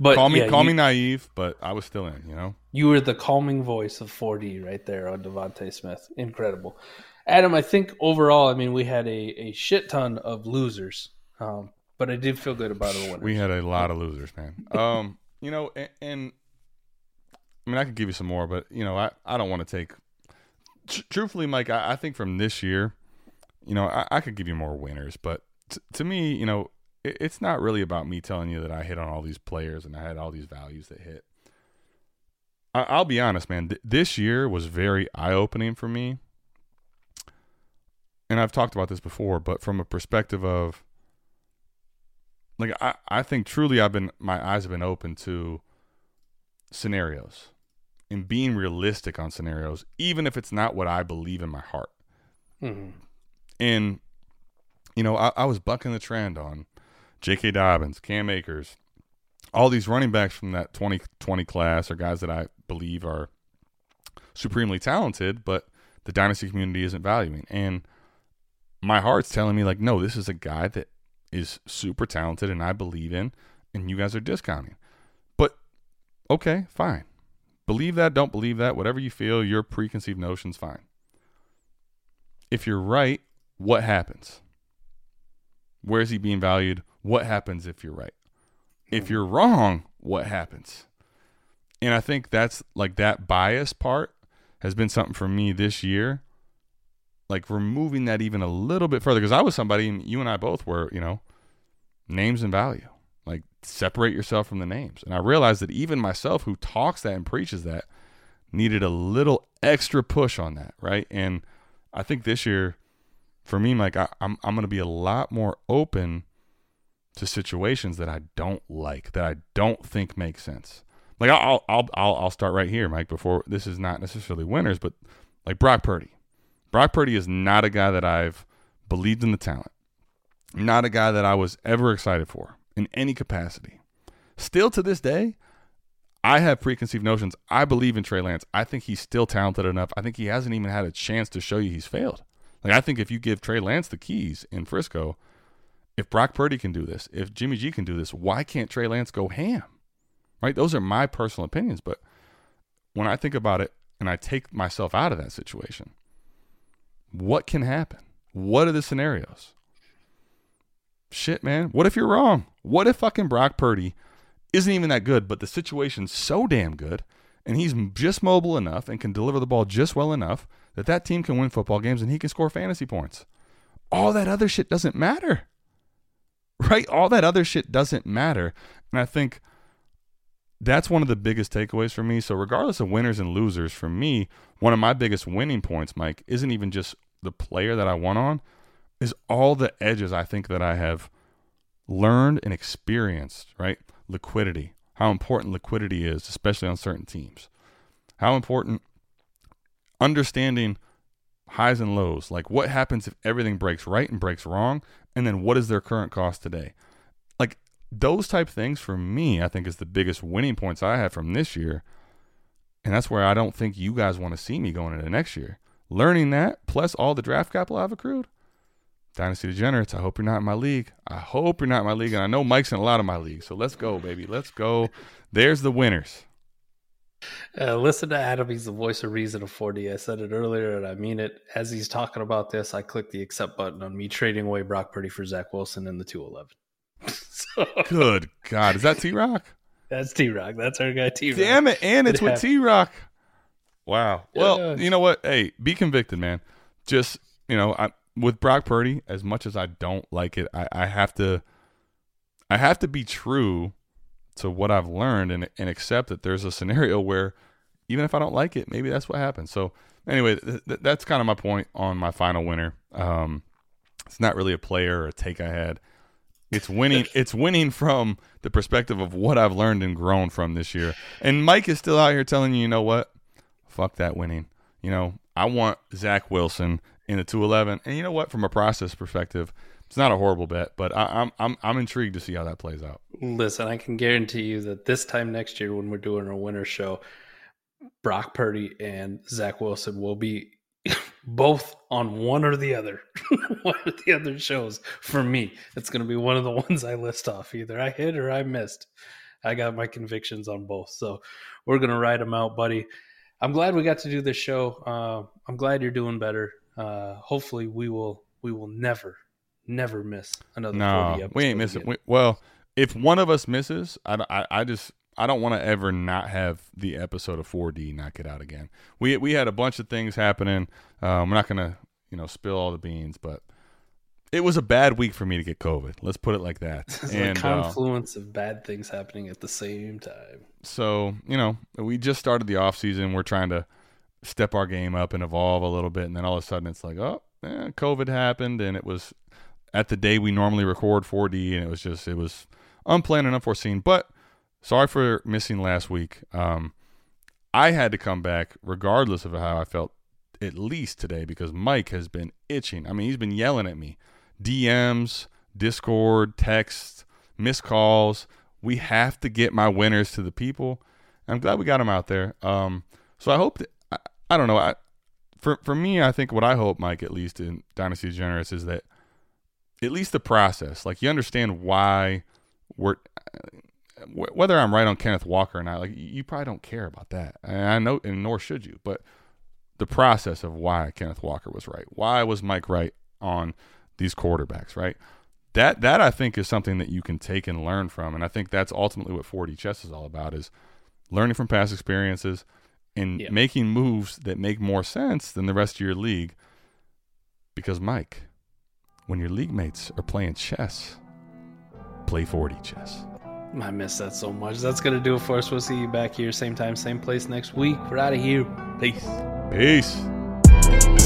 But call me yeah, call you, me naive, but I was still in. You know, You were the calming voice of 4D right there on DeVonta Smith. Incredible. Adam, I think overall, I mean, we had a, a shit ton of losers, um, but I did feel good about the winners. we had a lot of losers, man. Um, you know, and, and I mean, I could give you some more, but you know, I I don't want to take. Tr- truthfully, Mike, I, I think from this year, you know, I, I could give you more winners, but t- to me, you know, it, it's not really about me telling you that I hit on all these players and I had all these values that hit. I, I'll be honest, man. Th- this year was very eye opening for me. And I've talked about this before, but from a perspective of like I, I think truly I've been my eyes have been open to scenarios and being realistic on scenarios, even if it's not what I believe in my heart. Mhm. And you know, I, I was bucking the trend on J.K. Dobbins, Cam Akers, all these running backs from that 2020 class are guys that I believe are supremely talented, but the dynasty community isn't valuing. And my heart's telling me like, no, this is a guy that is super talented and I believe in, and you guys are discounting. But okay, fine. Believe that, don't believe that, whatever you feel, your preconceived notions, fine. If you're right, what happens? Where is he being valued? What happens if you're right? If you're wrong, what happens? And I think that's like that bias part has been something for me this year. Like removing that even a little bit further because I was somebody, and you and I both were, you know, names and value. Like separate yourself from the names. And I realized that even myself, who talks that and preaches that, needed a little extra push on that, right? And I think this year, for me, Mike, I, I'm I'm going to be a lot more open to situations that I don't like, that I don't think make sense. Like I'll I'll I'll I'll start right here, Mike. Before this is not necessarily winners, but like Brock Purdy. Brock Purdy is not a guy that I've believed in the talent. Not a guy that I was ever excited for in any capacity. Still to this day, I have preconceived notions. I believe in Trey Lance. I think he's still talented enough. I think he hasn't even had a chance to show you he's failed. Like I think if you give Trey Lance the keys in Frisco, if Brock Purdy can do this, if Jimmy G can do this, why can't Trey Lance go ham? Right? Those are my personal opinions, but when I think about it and I take myself out of that situation, what can happen? What are the scenarios? Shit, man. What if you're wrong? What if fucking Brock Purdy isn't even that good, but the situation's so damn good and he's just mobile enough and can deliver the ball just well enough that that team can win football games and he can score fantasy points. All that other shit doesn't matter. Right? All that other shit doesn't matter. And I think that's one of the biggest takeaways for me. So, regardless of winners and losers, for me, one of my biggest winning points, Mike, isn't even just the player that I want on, is all the edges I think that I have learned and experienced, right? Liquidity, how important liquidity is, especially on certain teams. How important understanding highs and lows, like what happens if everything breaks right and breaks wrong, and then what is their current cost today? Like those type things for me, I think is the biggest winning points I have from this year. And that's where I don't think you guys want to see me going into next year. Learning that, plus all the draft capital I've accrued, Dynasty Degenerates, I hope you're not in my league. I hope you're not in my league. And I know Mike's in a lot of my leagues. So let's go, baby. Let's go. There's the winners. Uh, listen to Adam. He's the voice of reason of 4D. I said it earlier and I mean it. As he's talking about this, I click the accept button on me trading away Brock Purdy for Zach Wilson in the 211. so, Good God. Is that T Rock? That's T Rock. That's our guy T Rock. Damn it. And it's it with T Rock. Wow. Well, yeah. you know what? Hey, be convicted, man. Just, you know, I, with Brock Purdy, as much as I don't like it, I, I have to I have to be true to what I've learned and and accept that there's a scenario where even if I don't like it, maybe that's what happens. So anyway, th- th- that's kind of my point on my final winner. Um, it's not really a player or a take I had. It's winning. it's winning from the perspective of what I've learned and grown from this year. And Mike is still out here telling you, you know what? Fuck that winning. You know, I want Zach Wilson in the 211. And you know what? From a process perspective, it's not a horrible bet, but I, am I'm I'm intrigued to see how that plays out. Listen, I can guarantee you that this time next year, when we're doing our winter show, Brock Purdy and Zach Wilson will be both on one or the other, one of the other shows. For me, it's going to be one of the ones I list off. Either I hit or I missed. I got my convictions on both, so we're going to ride them out, buddy. I'm glad we got to do this show. Uh, I'm glad you're doing better uh, hopefully we will we will never never miss another. No, we ain't missing. We, well, if one of us misses, I, I, I just I don't want to ever not have the episode of 4D not get out again. We we had a bunch of things happening. Um, we're not gonna you know spill all the beans, but it was a bad week for me to get COVID. Let's put it like that. It's and, a uh, confluence uh, of bad things happening at the same time. So you know, we just started the off season. We're trying to step our game up and evolve a little bit. And then all of a sudden it's like, oh, eh, COVID happened. And it was at the day we normally record 4D. And it was just, it was unplanned and unforeseen. But sorry for missing last week. Um, I had to come back regardless of how I felt at least today because Mike has been itching. I mean, he's been yelling at me. DMs, Discord, texts, missed calls. We have to get my winners to the people. I'm glad we got them out there. Um, so I hope that I don't know. I, for for me, I think what I hope, Mike, at least in Dynasty Generous, is that at least the process, like you understand why we're wh- whether I'm right on Kenneth Walker or not, like you probably don't care about that. And I know, and nor should you. But the process of why Kenneth Walker was right, why was Mike right on these quarterbacks, right? That that I think is something that you can take and learn from, and I think that's ultimately what 4D chess is all about: is learning from past experiences and Yeah. making moves that make more sense than the rest of your league. Because Mike, when your league mates are playing chess, play 4D chess. I miss that so much. That's gonna do it for us. We'll see you back here, same time, same place next week. We're out of here. Peace. Peace.